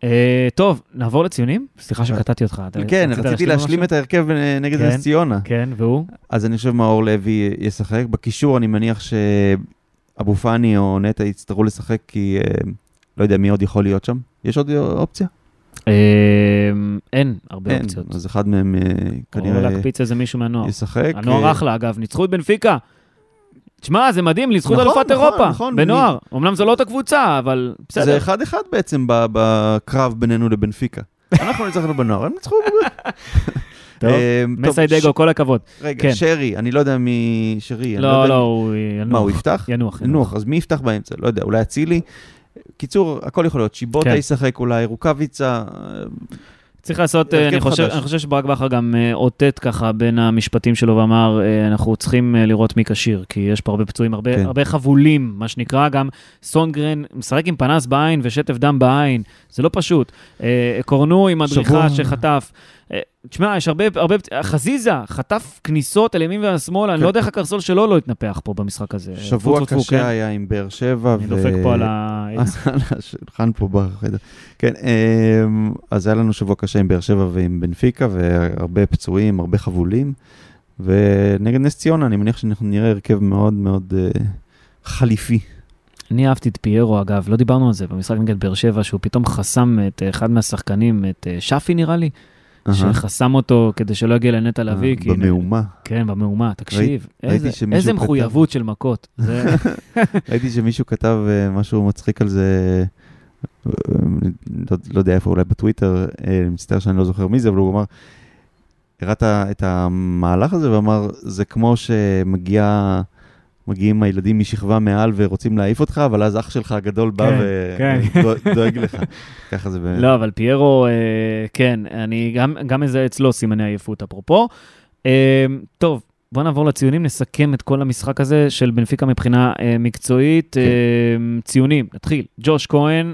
אה, טוב, נעבור לציונים? סליחה שקטעתי אותך. כן, רצית רציתי? להשלים את ההרכב אה, נגד כן. נס ציונה. כן, והוא? אז אני חושב מאור לוי ישחק. בקישור אני מניח שאבו פאני או נטע יצטרכו לשחק, כי אה, לא יודע מי עוד יכול להיות שם. יש עוד אופציה? אה, אין הרבה. אופציות. אז אחד מהם אה, או כנראה להקפיץ איזה מישהו מהנוער. ישחק. הנוער אה, אחלה, אגב, ניצחו את בנפיקה. תשמע, זה מדהים, את נכון, אלופת נכון, אירופה, נכון, בנוער. אמנם זו לא אותה קבוצה, אבל זה בסדר. אחד אחד בעצם בקרב בינינו לבנפיקה. אנחנו ניצחנו בנוער, הם ניצחו. <laughs> טוב, אה, מסיידגו, כל הכבוד. רגע, כן. שרי, אני לא יודע מי שרי. אני לא, לא, מי- הוא ינוח. מה, הוא יפתח? ינוח, ינוח, אז מי יפתח באמצע? לא יודע, אולי אצילי? קיצור, הכל יכול להיות. שיבוטה כן. ישחק אולי, רוקאביצה, צריך לעשות, אה, אני חושב. אני חושב שברק בכר גם אה, אותת ככה בין המשפטים שלו ואמר, אה, אנחנו צריכים לראות מי כשיר, כי יש פה הרבה פצועים, הרבה, כן. הרבה חבולים, מה שנקרא, גם סונגרן משחק עם פנס בעין ושטף דם בעין, זה לא פשוט. קורנו עם מדריכה שבוע. שחטף. אה, תשמע, יש הרבה, הרבה, חזיזה חטף כניסות על ימין ועל שמאל, אני כן. לא יודע איך הקרסול שלו לא התנפח פה במשחק הזה. שבוע קשה כן. היה עם באר שבע. אני ו- דופק פה על העץ. <laughs> על השולחן פה בחדר. כן, אמ, אז היה לנו שבוע קשה עם באר שבע ועם בנפיקה, והרבה פצועים, הרבה חבולים. ונגד נס ציונה, אני מניח שאנחנו נראה הרכב מאוד מאוד אה, חליפי. אני אהבתי את פיירו, אגב, לא דיברנו על זה במשחק נגד באר שבע, שהוא פתאום חסם את אה, אחד מהשחקנים, את שפי נראה לי. שחסם אותו כדי שלא יגיע לנטע לביא. כי- במהומה. כן, במהומה, תקשיב, איזה- מחויבות של מכות. <laughs> ראיתי שמישהו כתב אה, משהו מצחיק על זה, אה, לא, לא יודע איפה, אולי בטוויטר, אה, אני מצטער שאני לא זוכר מי זה, אבל הוא אמר, הראה את המהלך הזה ואמר, זה כמו שמגיע... מגיעים הילדים משכבה מעל ורוצים להעיף אותך, אבל אז אח שלך הגדול בא כן, ו- כן. ודואג לך. <laughs> ככה זה באמת. לא, אבל פיירו, אה, כן, אני גם, גם מזהה אצלו סימני עייפות, אפרופו. אה, טוב, בוא נעבור לציונים, נסכם את כל המשחק הזה של בנפיקה מבחינה אה, מקצועית. כן. אה, ציונים, נתחיל. ג'וש כהן,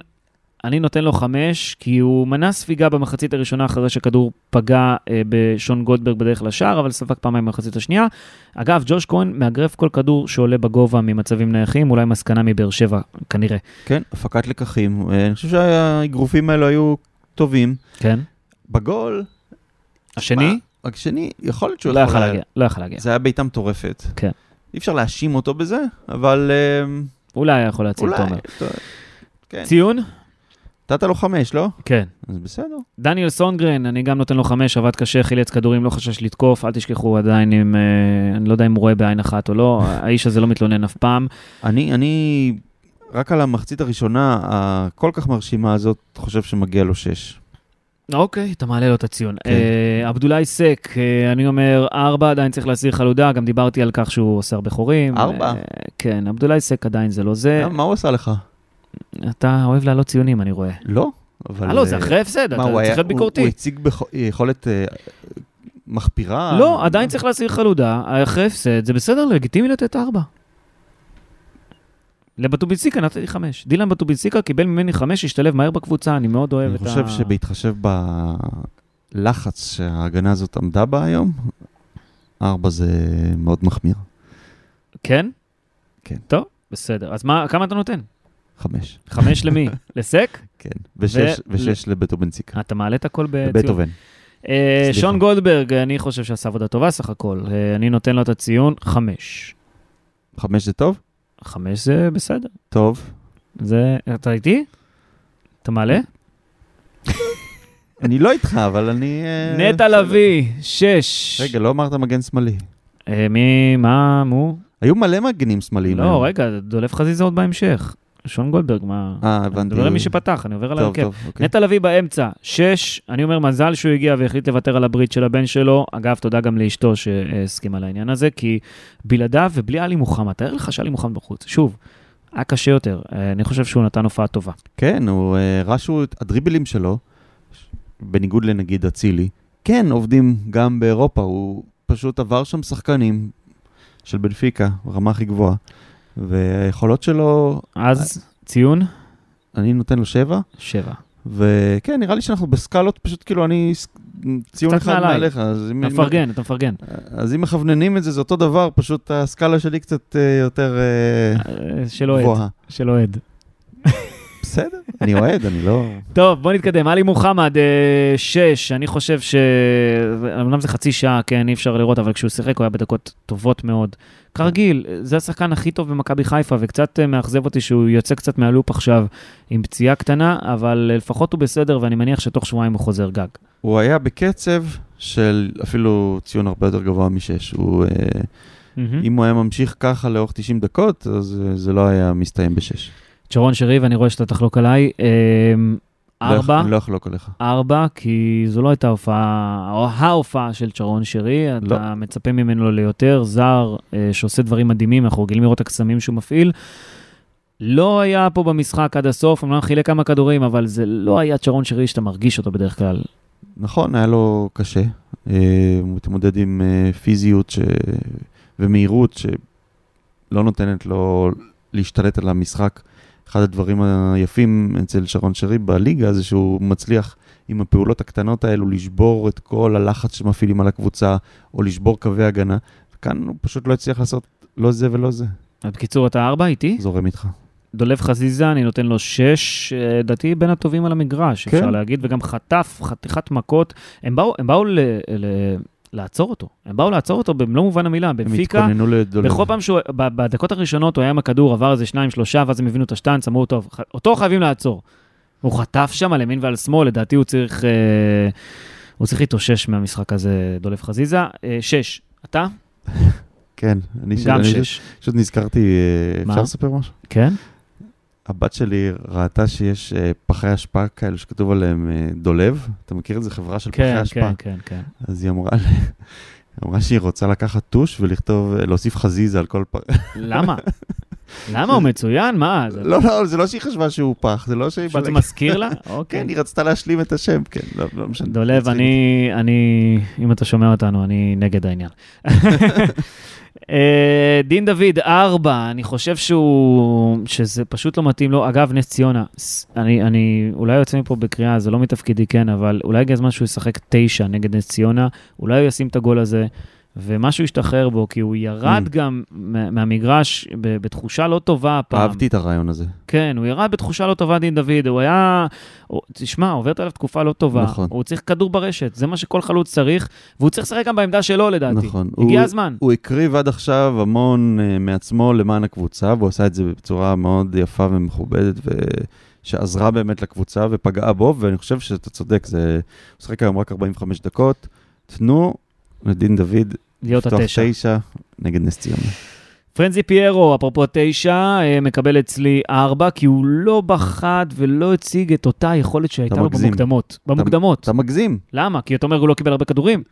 אני נותן לו חמש, כי הוא מנע ספיגה במחצית הראשונה אחרי שכדור פגע אה, בשון גולדברג בדרך לשער, אבל ספג פעמיים במחצית השנייה. אגב, ג'וש כהן מאגרף כל כדור שעולה בגובה ממצבים נייחים, אולי מסקנה מבאר שבע, כנראה. כן, הפקת לקחים. אה, אני חושב שהאגרופים האלו היו טובים. כן? בגול, השני? מה, השני, יכול להיות שהוא לא יכול להגיע, לא יכול להגיע. זה היה בעיטה מטורפת. כן. אי אפשר להאשים אותו בזה, אבל אמ, אולי היה יכול להציל אולי. תומר. טוב. כן. ציון? נתת לו חמש, לא? כן. אז בסדר. דניאל סונגרן, אני גם נותן לו חמש, עבד קשה, חילץ כדורים, לא חשש לתקוף, אל תשכחו עדיין עם, אה, אני לא יודע אם הוא רואה בעין אחת או לא, <laughs> האיש הזה לא מתלונן אף פעם. אני, אני, רק על המחצית הראשונה, הכל כך מרשימה הזאת, חושב שמגיע לו שש. אוקיי, אתה מעלה לו את הציון. כן. אה, עבדולאי סק, אה, אני אומר ארבע, עדיין צריך להסיר חלודה, גם דיברתי על כך שהוא עושה הרבה חורים. ארבע? אה, כן, עבדולאי סק עדיין זה לא זה. מה הוא עשה לך? אתה אוהב להעלות ציונים, אני רואה. לא, אבל... הלו, זה אה, אחרי הפסד, אתה צריך להיות ביקורתי. הוא הציג יכולת אה, מחפירה? לא, עדיין צריך להסיר חלודה, אחרי הפסד, זה בסדר, לגיטימי לתת ארבע. לבטוביציקה נתתי חמש. דילן בטוביציקה קיבל ממני חמש, השתלב מהר בקבוצה, אני מאוד אוהב אני את ה... חושב שבהתחשב בלחץ שההגנה הזאת עמדה בה היום, ארבע זה מאוד מחמיר. כן? כן. טוב, בסדר. אז מה, כמה אתה נותן? חמש. חמש למי? <laughs> לסק? כן. ושש, ו- ושש. אתה מעלה את הכל בציון. בטהובן. אה. שון גולדברג, אני חושב שעשה עבודה טובה סך הכל. אה, אני נותן לו את הציון חמש. חמש זה טוב? חמש זה בסדר. טוב. זה... אתה איתי? אתה מעלה? <laughs> אני לא איתך, אבל אני... אה, נטע לביא, שש. רגע, לא אמרת מגן שמאלי. מי, מה, מו? היו מלא מגנים שמאליים. לא, רגע, דולף חזיזה עוד בהמשך. שון גולדברג, מה? אה, אני הבנתי. מדבר על מי שפתח, אני עובר על ההרכב. טוב, אוקיי. נטע לביא באמצע, שש, אני אומר מזל שהוא הגיע והחליט לוותר על הברית של הבן שלו. אגב, תודה גם לאשתו שהסכימה לעניין הזה, כי בלעדיו ובלי עלי מוחמד, תאר לך שעלי מוחמד בחוץ. שוב, היה קשה יותר, אה, אני חושב שהוא נתן הופעה טובה. כן, הוא אה, רשו את הדריבלים שלו, בניגוד לנגיד אצילי, כן, עובדים גם באירופה, הוא פשוט עבר שם שחקנים של בנפיקה, ברמה הכי גבוהה, והיכולות שלו, אז ציון, אני נותן לו שבע, שבע. וכן, נראה לי שאנחנו בסקלות, פשוט כאילו אני, ציון אחד. מעליך, אם, אתה מפרגן, אתה מפרגן. אז אם מכווננים את זה, זה אותו דבר, פשוט הסקאלה שלי קצת אה, יותר אה, אה, של גבוהה. של אוהד. בסדר, אני אוהד, אני לא... <laughs> טוב, בוא נתקדם. עלי מוחמד, אה, שש, אני חושב ש... אמנם זה חצי שעה, כן, אי אפשר לראות, אבל כשהוא שיחק הוא היה בדקות טובות מאוד. כרגיל, זה השחקן הכי טוב במכבי חיפה, וקצת אה, מאכזב אותי שהוא יוצא קצת מהלופ עכשיו עם פציעה קטנה, אבל אה, לפחות הוא בסדר, ואני מניח שתוך שבועיים הוא חוזר גג. הוא היה בקצב של אפילו ציון הרבה יותר גבוה משש. הוא, מהמם. אם הוא היה ממשיך ככה לאורך 90 דקות, אז זה לא היה מסתיים בשש. שרון שריב, אני רואה שאתה תחלוק עליי. לא ארבע, אני לא אחלוק עליך. ארבע, כי זו לא הייתה הופעה, או ההופעה של צ'רון שרי, לא. אתה מצפה ממנו ליותר, זר אה, שעושה דברים מדהימים, אנחנו רגילים לראות את הקסמים שהוא מפעיל. לא היה פה במשחק עד הסוף, אמנם חילק כמה כדורים, אבל זה לא היה צ'רון שרי שאתה מרגיש אותו בדרך כלל. נכון, היה לו קשה. אה, הוא מתמודד עם אה, פיזיות ש... ומהירות שלא נותנת לו להשתלט על המשחק. אחד הדברים היפים אצל שרון שרי בליגה זה שהוא מצליח עם הפעולות הקטנות האלו, לשבור את כל הלחץ שמפעילים על הקבוצה, או לשבור קווי הגנה. כאן הוא פשוט לא הצליח לעשות לא זה ולא זה. בקיצור, אתה ארבע איתי? זורם איתך. דולב חזיזה, אני נותן לו שש, אה, לדעתי בין הטובים על המגרש, כן. אפשר להגיד, וגם חטף חתיכת מכות. הם באו, הם באו ל, ל, לעצור אותו, הם באו לעצור אותו במלוא מובן המילה. הם בנפיקה, התכוננו לדולב. בכל פעם שהוא, ב- בדקות הראשונות הוא היה עם הכדור, עבר איזה שניים, שלושה, ואז הם הבינו את השטאנץ, אמרו, טוב, אותו חייבים לעצור. הוא חטף שם על ימין ועל שמאל, לדעתי הוא צריך, אה, הוא צריך להתאושש מהמשחק הזה, דולב חזיזה. אה, שש, אתה? <laughs> כן, אני גם שש. פשוט נזכרתי, אה? אפשר לספר משהו? כן? הבת שלי ראתה שיש אה, פחי אשפה כאלה שכתוב עליהם אה, דולב. אתה מכיר את זה? חברה של פחי כן, אשפה. כן, כן, כן. אז היא אמרה היא <laughs> אמרה שהיא רוצה לקחת טוש ולכתוב, אה, להוסיף חזיזה על כל פח. <laughs> למה? למה? הוא מצוין? מה? זה לא, לא, זה לא שהיא חשבה שהוא פח, זה לא שהיא... פשוט זה מזכיר לה? <laughs> כן, אוקיי. היא רצתה להשלים את השם, כן, לא, לא משנה. דולב, אני, אני, אם אתה שומע אותנו, אני נגד העניין. אה, דין דוד, ארבע, אני חושב שהוא, שזה פשוט לא מתאים לו. אגב, נס ציונה, אני, אני אולי יוצא מפה בקריאה, זה לא מתפקידי, כן, אבל אולי הגיע הזמן שהוא ישחק תשע נגד נס ציונה, אולי הוא ישים את הגול הזה, ומשהו ישתחרר בו, כי הוא ירד Mm. גם מה- מהמגרש ב- בתחושה לא טובה הפעם. אהבתי את הרעיון הזה. כן, הוא ירד בתחושה לא טובה, דין דוד, הוא היה... הוא- תשמע, עוברת עליו תקופה לא טובה. נכון. הוא צריך כדור ברשת, זה מה שכל חלוץ צריך, והוא צריך לשחק גם בעמדה שלו, לדעתי. נכון. הגיע הוא- הזמן. הוא הקריב עד עכשיו המון uh, מעצמו למען הקבוצה, והוא עשה את זה בצורה מאוד יפה ומכובדת, ושעזרה באמת לקבוצה ופגעה בו, ואני חושב שאתה צודק, זה... הוא משחק היום רק 45 דקות. תנו לדין דוד להיות לפתוח התשע. תשע נגד נס ציונה. פרנזי פיירו, אפרופו תשע, אה, מקבל אצלי ארבע, כי הוא לא בחד ולא הציג את אותה יכולת שהייתה לו מגזים. במוקדמות. במוקדמות. אתה מגזים. למה? כי אתה אומר הוא לא קיבל הרבה כדורים.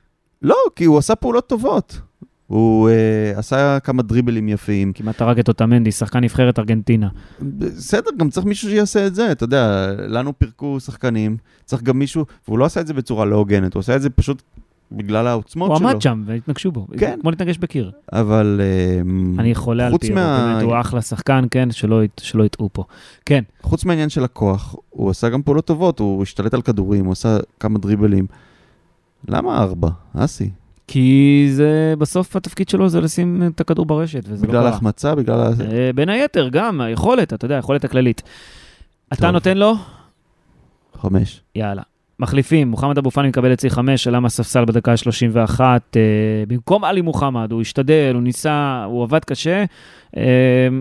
לא, כי הוא עשה פעולות טובות. הוא uh, עשה כמה דריבלים יפים. כמעט הרג את אותמנדי, שחקן נבחרת ארגנטינה. בסדר, גם צריך מישהו שיעשה את זה, אתה יודע, לנו פירקו שחקנים, צריך גם מישהו, והוא לא עשה את זה בצורה לא הוגנת, הוא עשה את זה פשוט בגלל העוצמות הוא שלו. עמד שם והתנגשו בו. כן. כמו להתנגש בקיר. אבל אמ, אני חולה על חוץ פיירו, מה- באמת, הוא אחלה שחקן, כן, שלא שלא יטעו פה. כן, חוץ מהעניין של הכוח, הוא עשה גם פעולות טובות, הוא השתלט על כדורים, הוא עשה כמה דריבלים. למה ארבע, אסי? כי זה, בסוף התפקיד שלו זה לשים את הכדור ברשת, וזה לא בגלל קרה. ההחמצה, בגלל. אה, בין היתר, גם היכולת, אתה יודע, היכולת הכללית. אתה טוב. נותן לו? חמש. יאללה. מחליפים, מוחמד אבו פאני מקבל אצלי חמש, עלה מהספסל בדקה ה-31. אה, במקום עלי מוחמד, הוא השתדל, הוא ניסה, הוא עבד קשה. אה,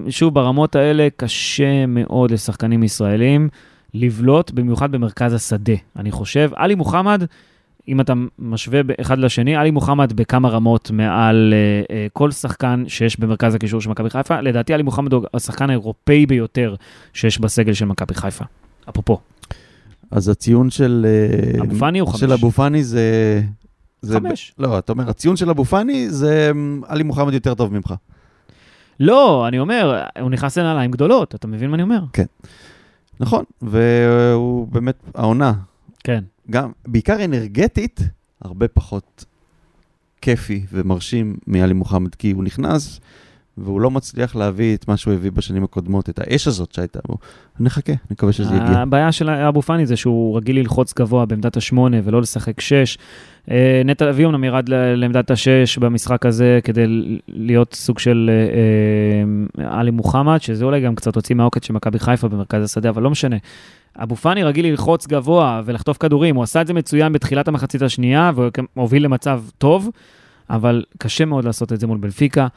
שוב, ברמות האלה קשה מאוד לשחקנים ישראלים לבלוט, במיוחד במרכז השדה, אני חושב. עלי מוחמד, אם אתה משווה אחד לשני, עלי מוחמד בכמה רמות מעל אה, אה, כל שחקן שיש במרכז הקישור של מכבי חיפה. לדעתי עלי מוחמד הוא השחקן האירופאי ביותר שיש בסגל של מכבי חיפה. אפרופו, אז הציון של... אה, אבו פאני הוא חמש. של אבו פאני זה... זה חמש. ב... לא, אתה אומר, הציון של אבו פאני זה אמ, עלי מוחמד יותר טוב ממך. לא, אני אומר, הוא נכנס לנעליים גדולות, אתה מבין מה אני אומר? נכון, והוא באמת, העונה, כן. גם, בעיקר אנרגטית, הרבה פחות כיפי ומרשים מעלי מוחמד, כי הוא נכנס והוא לא מצליח להביא את מה שהוא הביא בשנים הקודמות, את האש הזאת שהייתה בו. נחכה, נקווה שזה יגיע. הבעיה של אבו פאני זה שהוא רגיל ללחוץ גבוה בעמדת השמונה ולא לשחק שש. אה, נטע לביא אומנם ירד לעמדת השש במשחק הזה כדי להיות סוג של אה, אה, עלי מוחמד, שזה אולי גם קצת הוציא מהעוקץ של מכבי חיפה במרכז השדה, אבל לא משנה. אבו פאני רגיל ללחוץ גבוה ולחטוף כדורים, הוא עשה את זה מצוין בתחילת המחצית השנייה, והוא הוביל למצב טוב, אבל קשה מאוד לעשות את זה מול בנפיקה,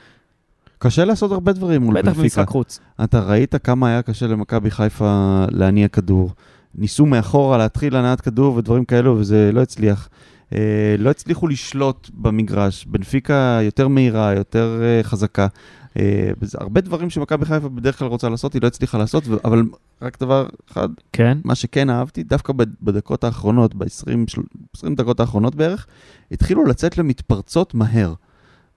קשה לעשות הרבה דברים מול בטח בנפיקה. במשחק חוץ. אתה ראית כמה היה קשה למכבי חיפה להניע כדור. ניסו מאחורה להתחיל הנעת כדור ודברים כאלו, וזה לא הצליח. אה, לא הצליחו לשלוט במגרש. בנפיקה יותר מהירה, יותר אה, חזקה. אה, הרבה דברים שמכבי חיפה בדרך כלל רוצה לעשות, היא לא הצליחה לעשות, ו- אבל רק דבר אחד, כן? מה שכן אהבתי, דווקא בד- בדקות האחרונות, ב-20 דקות האחרונות בערך, התחילו לצאת למתפרצות מהר.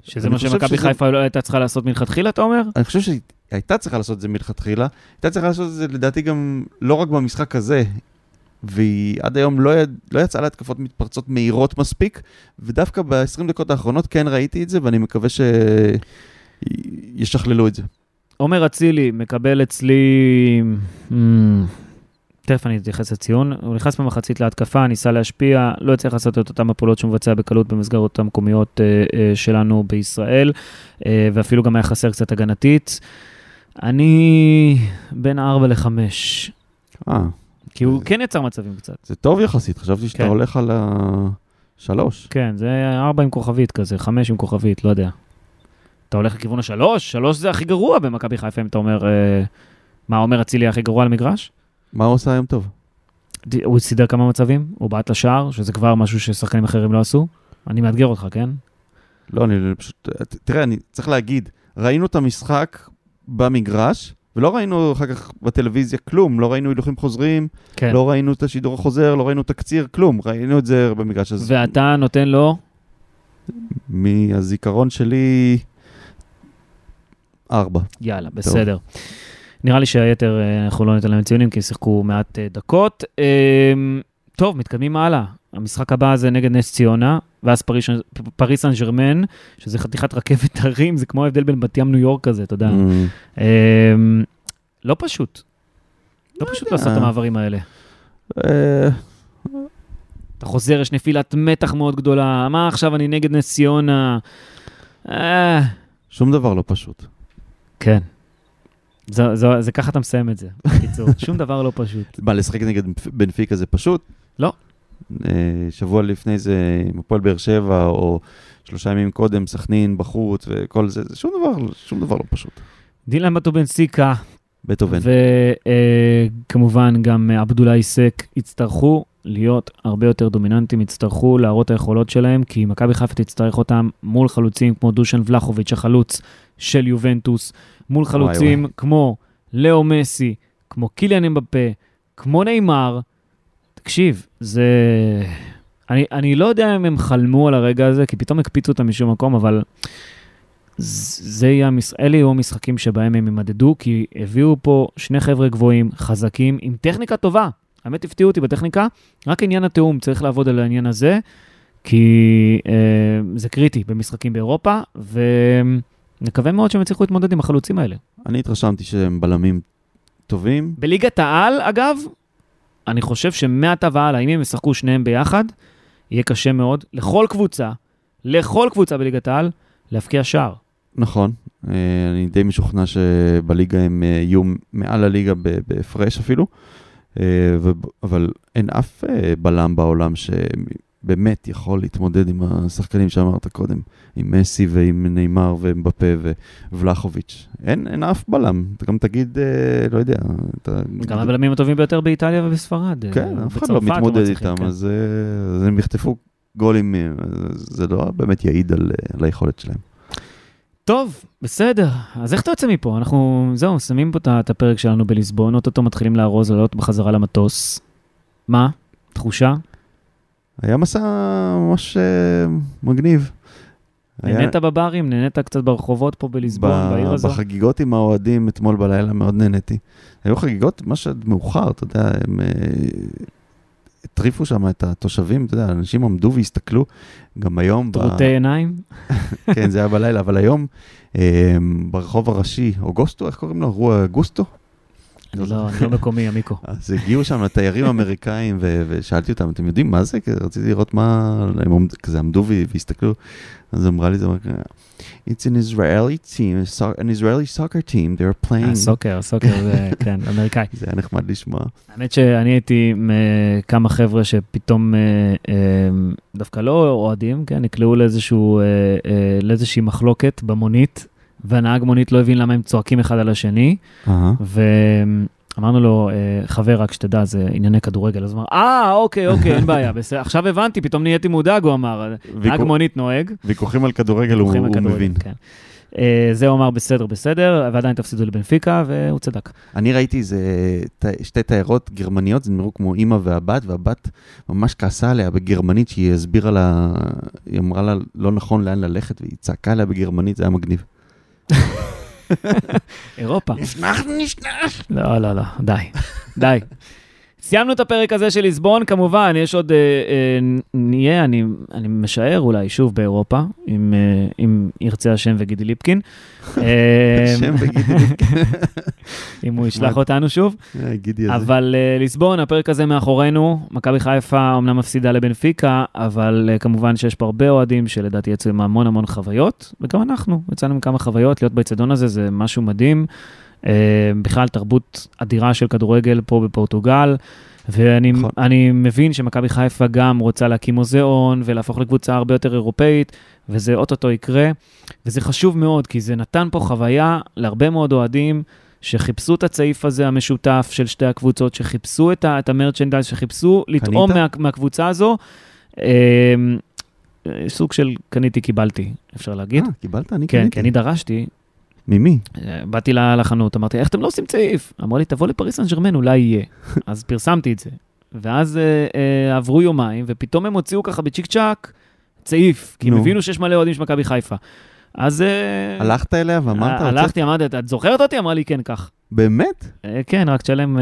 שזה מה שמכבי שזה- חיפה לא הייתה צריכה לעשות מלכתחילה, אתה אומר? אני חושב שהיא הייתה צריכה לעשות את זה מלכתחילה, הייתה צריכה לעשות את זה לדעתי גם לא רק במשחק הזה, והיא עד היום לא, יד, לא יצאה להתקפות מתפרצות מהירות מספיק, ודווקא ב-20 דקות האחרונות כן ראיתי את זה, ואני מקווה שישכללו את זה. עומר אצילי מקבל אצלי mm, תכף אני אתייחס לציון. הוא נכנס במחצית להתקפה, ניסה להשפיע, לא הצליח לעשות את אותן הפעולות שהוא מבצע בקלות במסגרות המקומיות אה, אה, שלנו בישראל, אה, ואפילו גם היה חסר קצת הגנתית. אני בין 4 ל-5, אה, כי הוא כן יצר מצבים קצת. זה טוב יחסית, חשבתי שאתה כן. הולך על השלוש. כן, זה 4 עם כוכבית כזה, 5 עם כוכבית, לא יודע. אתה הולך לכיוון השלוש? שלוש זה הכי גרוע במכבי חיפה, אם אתה אומר... מה, עומר אצילי הכי גרוע על המגרש? מה הוא עושה היום טוב? הוא סידר כמה מצבים, הוא בעט לשער, שזה כבר משהו ששחקנים אחרים לא עשו. אני מאתגר אותך, כן? לא, אני פשוט... תראה, אני צריך להגיד, ראינו את המשחק במגרש, ולא ראינו אחר כך בטלוויזיה כלום, לא ראינו הילוכים חוזרים, כן. לא ראינו את השידור החוזר, לא ראינו תקציר, כלום, ראינו את זה במגרש. אז ואתה נותן לו, מהזיכרון שלי, ארבע. יאללה, בסדר. נראה לי שהיתר, אה, אנחנו לא ניתן להם ציונים, כי שיחקו מעט אה, דקות. אה, טוב, מתקדמים הלאה. המשחק הבא זה נגד נס ציונה, ואז פריס- פריס סן ג'רמן, שזה חתיכת רכבת הרים, זה כמו ההבדל בין בת ים ניו יורק כזה, אתה יודע. Mm, אה, לא פשוט. לא פשוט יודע. לעשות את המעברים האלה. אה, אתה חוזר, יש נפילת מתח מאוד גדולה, מה עכשיו אני נגד נס ציונה? שום דבר לא פשוט. כן. זה, זה, זה ככה אתה מסיים את זה, בקיצור. <laughs> שום דבר לא פשוט. מה, לשחק נגד בנפיקה זה פשוט? לא. אה, שבוע לפני זה עם הפועל באר שבע, או שלושה ימים קודם, סכנין בחוץ וכל זה, זה שום דבר, שום דבר לא פשוט. דילן בטובנסיקה, בטהובן. וכמובן גם עבדולאי סק יצטרכו להיות הרבה יותר דומיננטיים, יצטרכו להראות את היכולות שלהם, כי מכבי חיפה תצטרך אותם מול חלוצים כמו דושן ולחוביץ', החלוץ של יובנטוס, מול חלוצים וואי. כמו לאו מסי, כמו קיליאן אמבפה, כמו נאמר. תקשיב, זה... אני, אני לא יודע אם הם חלמו על הרגע הזה, כי פתאום הקפיצו אותם משום מקום, אבל זה יהיה המש... אלה יהיו המשחקים שבהם הם יימדדו, כי הביאו פה שני חבר'ה גבוהים, חזקים, עם טכניקה טובה. האמת הפתיעו אותי בטכניקה, רק עניין התיאום, צריך לעבוד על העניין הזה, כי אה, זה קריטי במשחקים באירופה, ונקווה מאוד שהם יצליחו להתמודד עם החלוצים האלה. אני התרשמתי שהם בלמים טובים. בליגת העל, אגב, אני חושב שמעתה והלאה, אם הם ישחקו שניהם ביחד, יהיה קשה מאוד לכל קבוצה, לכל קבוצה בליגת העל, להבקיע שער. נכון, אה, אני די משוכנע שבליגה הם אה, יהיו מעל הליגה בהפרש אפילו, אה, אבל אין אף בלם בעולם שבאמת יכול להתמודד עם השחקנים שאמרת קודם, עם מסי ועם נאמר ומבפה וולחוביץ'. אין, אין אף בלם, אתה גם תגיד, לא יודע, אתה... גם הבלמים הטובים ביותר באיטליה ובספרד. כן, אף אחד לא מתמודד איתם, כן. אז אז הם יחטפו גולים, זה לא באמת יעיד על על היכולת שלהם. טוב, בסדר. אז איך אתה יוצא מפה? אנחנו, זהו, שמים פה את הפרק שלנו בליסבון, אוטוטו מתחילים לארוז, לעלות בחזרה למטוס. מה? תחושה? היה מסע ממש אה, מגניב. היה- נהנית בברים? נהנית קצת ברחובות פה בליסבון, ב- בעיר הזו? בחגיגות עם האוהדים אתמול בלילה מאוד נהניתי. היו חגיגות ממש עד מאוחר, אתה יודע, הם אה, הטריפו שם את התושבים, אתה יודע, אנשים עמדו והסתכלו. גם היום, ב- טרוטי עיניים? כן, זה היה בלילה, אבל היום אה, ברחוב הראשי, אוגוסטו, איך קוראים לו? רוע אגוסטו? לא, אני לא מקומי, עמיקו. <laughs> אז הגיעו שם תיירים אמריקאים, ו- ושאלתי אותם, אתם יודעים מה זה? כי רציתי לראות מה... הם כזה עמדו והסתכלו, אז אמרה לי, זה אמרה, It's an Israeli team, an Israeli soccer team, they're playing. הסוקר, הסוקר זה, <laughs> כן, אמריקאי. זה היה נחמד לשמוע. האמת שאני הייתי עם אה, כמה חבר'ה שפתאום אה, אה, דווקא לא אוהדים, כן, נקלעו אה, אה, לאיזושהי מחלוקת במונית, והנהג מונית לא הבין למה הם צועקים אחד על השני. ואמרנו לו, אה, חבר, רק שתדע, זה ענייני כדורגל. אז הוא אמר, אה, אוקיי, אוקיי, אין בעיה, בסדר, <laughs> עכשיו הבנתי, פתאום נהייתי מודאג, הוא אמר. נהג מונית נועג, ויכוחים על כדורגל הוא מבין. כן. אה, זה הוא אמר, בסדר, בסדר, ועדיין תפסידו לבנפיקה, והוא צדק. אני ראיתי איזה שתי תיירות גרמניות, זה נראו כמו אימא והבת, והבת ממש כעסה עליה בגרמנית, שהיא הסבירה לה, היא אמרה לה לא נכון לאן ללכת, והיא צעקה עליה בגרמנית, זה היה מגניב. אירופה. נשנח, נשנח. לא, לא, לא, די, די. סיימנו את הפרק הזה של ליסבון, כמובן, יש עוד, אה, אה, נהיה, אני, אני משער אולי שוב באירופה, אם, אה, אם ירצה השם וגידי ליפקין. <laughs> אה, השם וגידי ליפקין. <laughs> אם הוא ישלח אותנו שוב. אה. אבל uh, ליסבון, הפרק הזה מאחורינו. מכבי חיפה אומנם מפסידה לבנפיקה, אבל uh, כמובן שיש פה הרבה אוהדים שלדעתי יצאו עם המון המון חוויות, וגם אנחנו יצאנו עם כמה חוויות. להיות באצטדיון הזה זה משהו מדהים. Uh, בכלל, תרבות אדירה של כדורגל פה בפורטוגל. ואני נכון. אני מבין שמכבי חיפה גם רוצה להקים מוזיאון ולהפוך לקבוצה הרבה יותר אירופאית, וזה אוטוטו יקרה. וזה חשוב מאוד, כי זה נתן פה חוויה להרבה מאוד אוהדים שחיפשו את הצעיף הזה המשותף של שתי הקבוצות, שחיפשו את, ה- את המרצ'נדייז, שחיפשו לטעום מה, מהקבוצה הזו. אה, סוג של קניתי, קיבלתי, אפשר להגיד. אה, קיבלת? אני כן, קניתי. כי אני דרשתי, ממי? אה, באתי לחנות, אמרתי, איך אתם לא עושים צעיף? אמרו לי, תבוא לפריס סן ג'רמן, אולי יהיה. <laughs> אז פרסמתי את זה. ואז אה, אה, עברו יומיים, ופתאום הם הוציאו ככה בצ'יק צ'אק צעיף, כי הם נו. הבינו שיש מלא אוהדים של מכבי חיפה. אז... הלכת אליה ואמרת, הוצאת- הלכתי, אמרתי, "את- זוכרת אותי? אמרה לי, כן, קח. באמת? כן, רק תשלם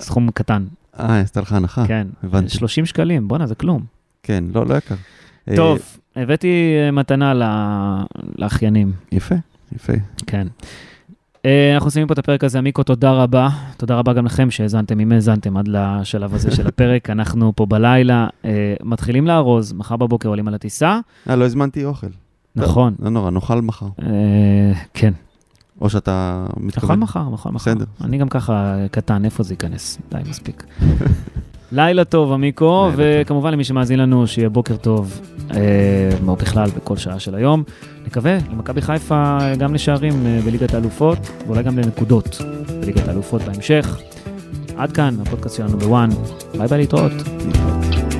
סכום קטן. אה, עשתה לך הנחה. כן. הבנתי. 30 שקלים, בואנה, זה כלום. כן, לא, לא יקר. טוב, הבאתי מתנה לאחיינים, יפה, יפה. כן. אה, אנחנו עושים פה את הפרק הזה. מיקו, תודה רבה. תודה רבה גם לכם שהאזנתם, אם האזנתם עד לשלב הזה של הפרק. <laughs> אנחנו פה בלילה, אה, מתחילים לארוז, מחר בבוקר עולים על הטיסה. אה, לא הזמנתי אוכל. נכון. לא נורא, נאכל מחר. אה, כן, או שאתה מתכוון. מחר, נכון מחר. בסדר. אני גם ככה קטן, איפה זה ייכנס? די, מספיק. <laughs> לילה טוב, עמיקו, לילה וכמובן למי שמאזין לנו, שיהיה בוקר טוב, אה, או בכלל בכל שעה של היום. נקווה למכבי חיפה גם לשערים אה, בליגת האלופות, ואולי גם לנקודות בליגת האלופות בהמשך. עד כאן, הפודקאסט שלנו ב ONE. ביי ביי להתראות. להתראות.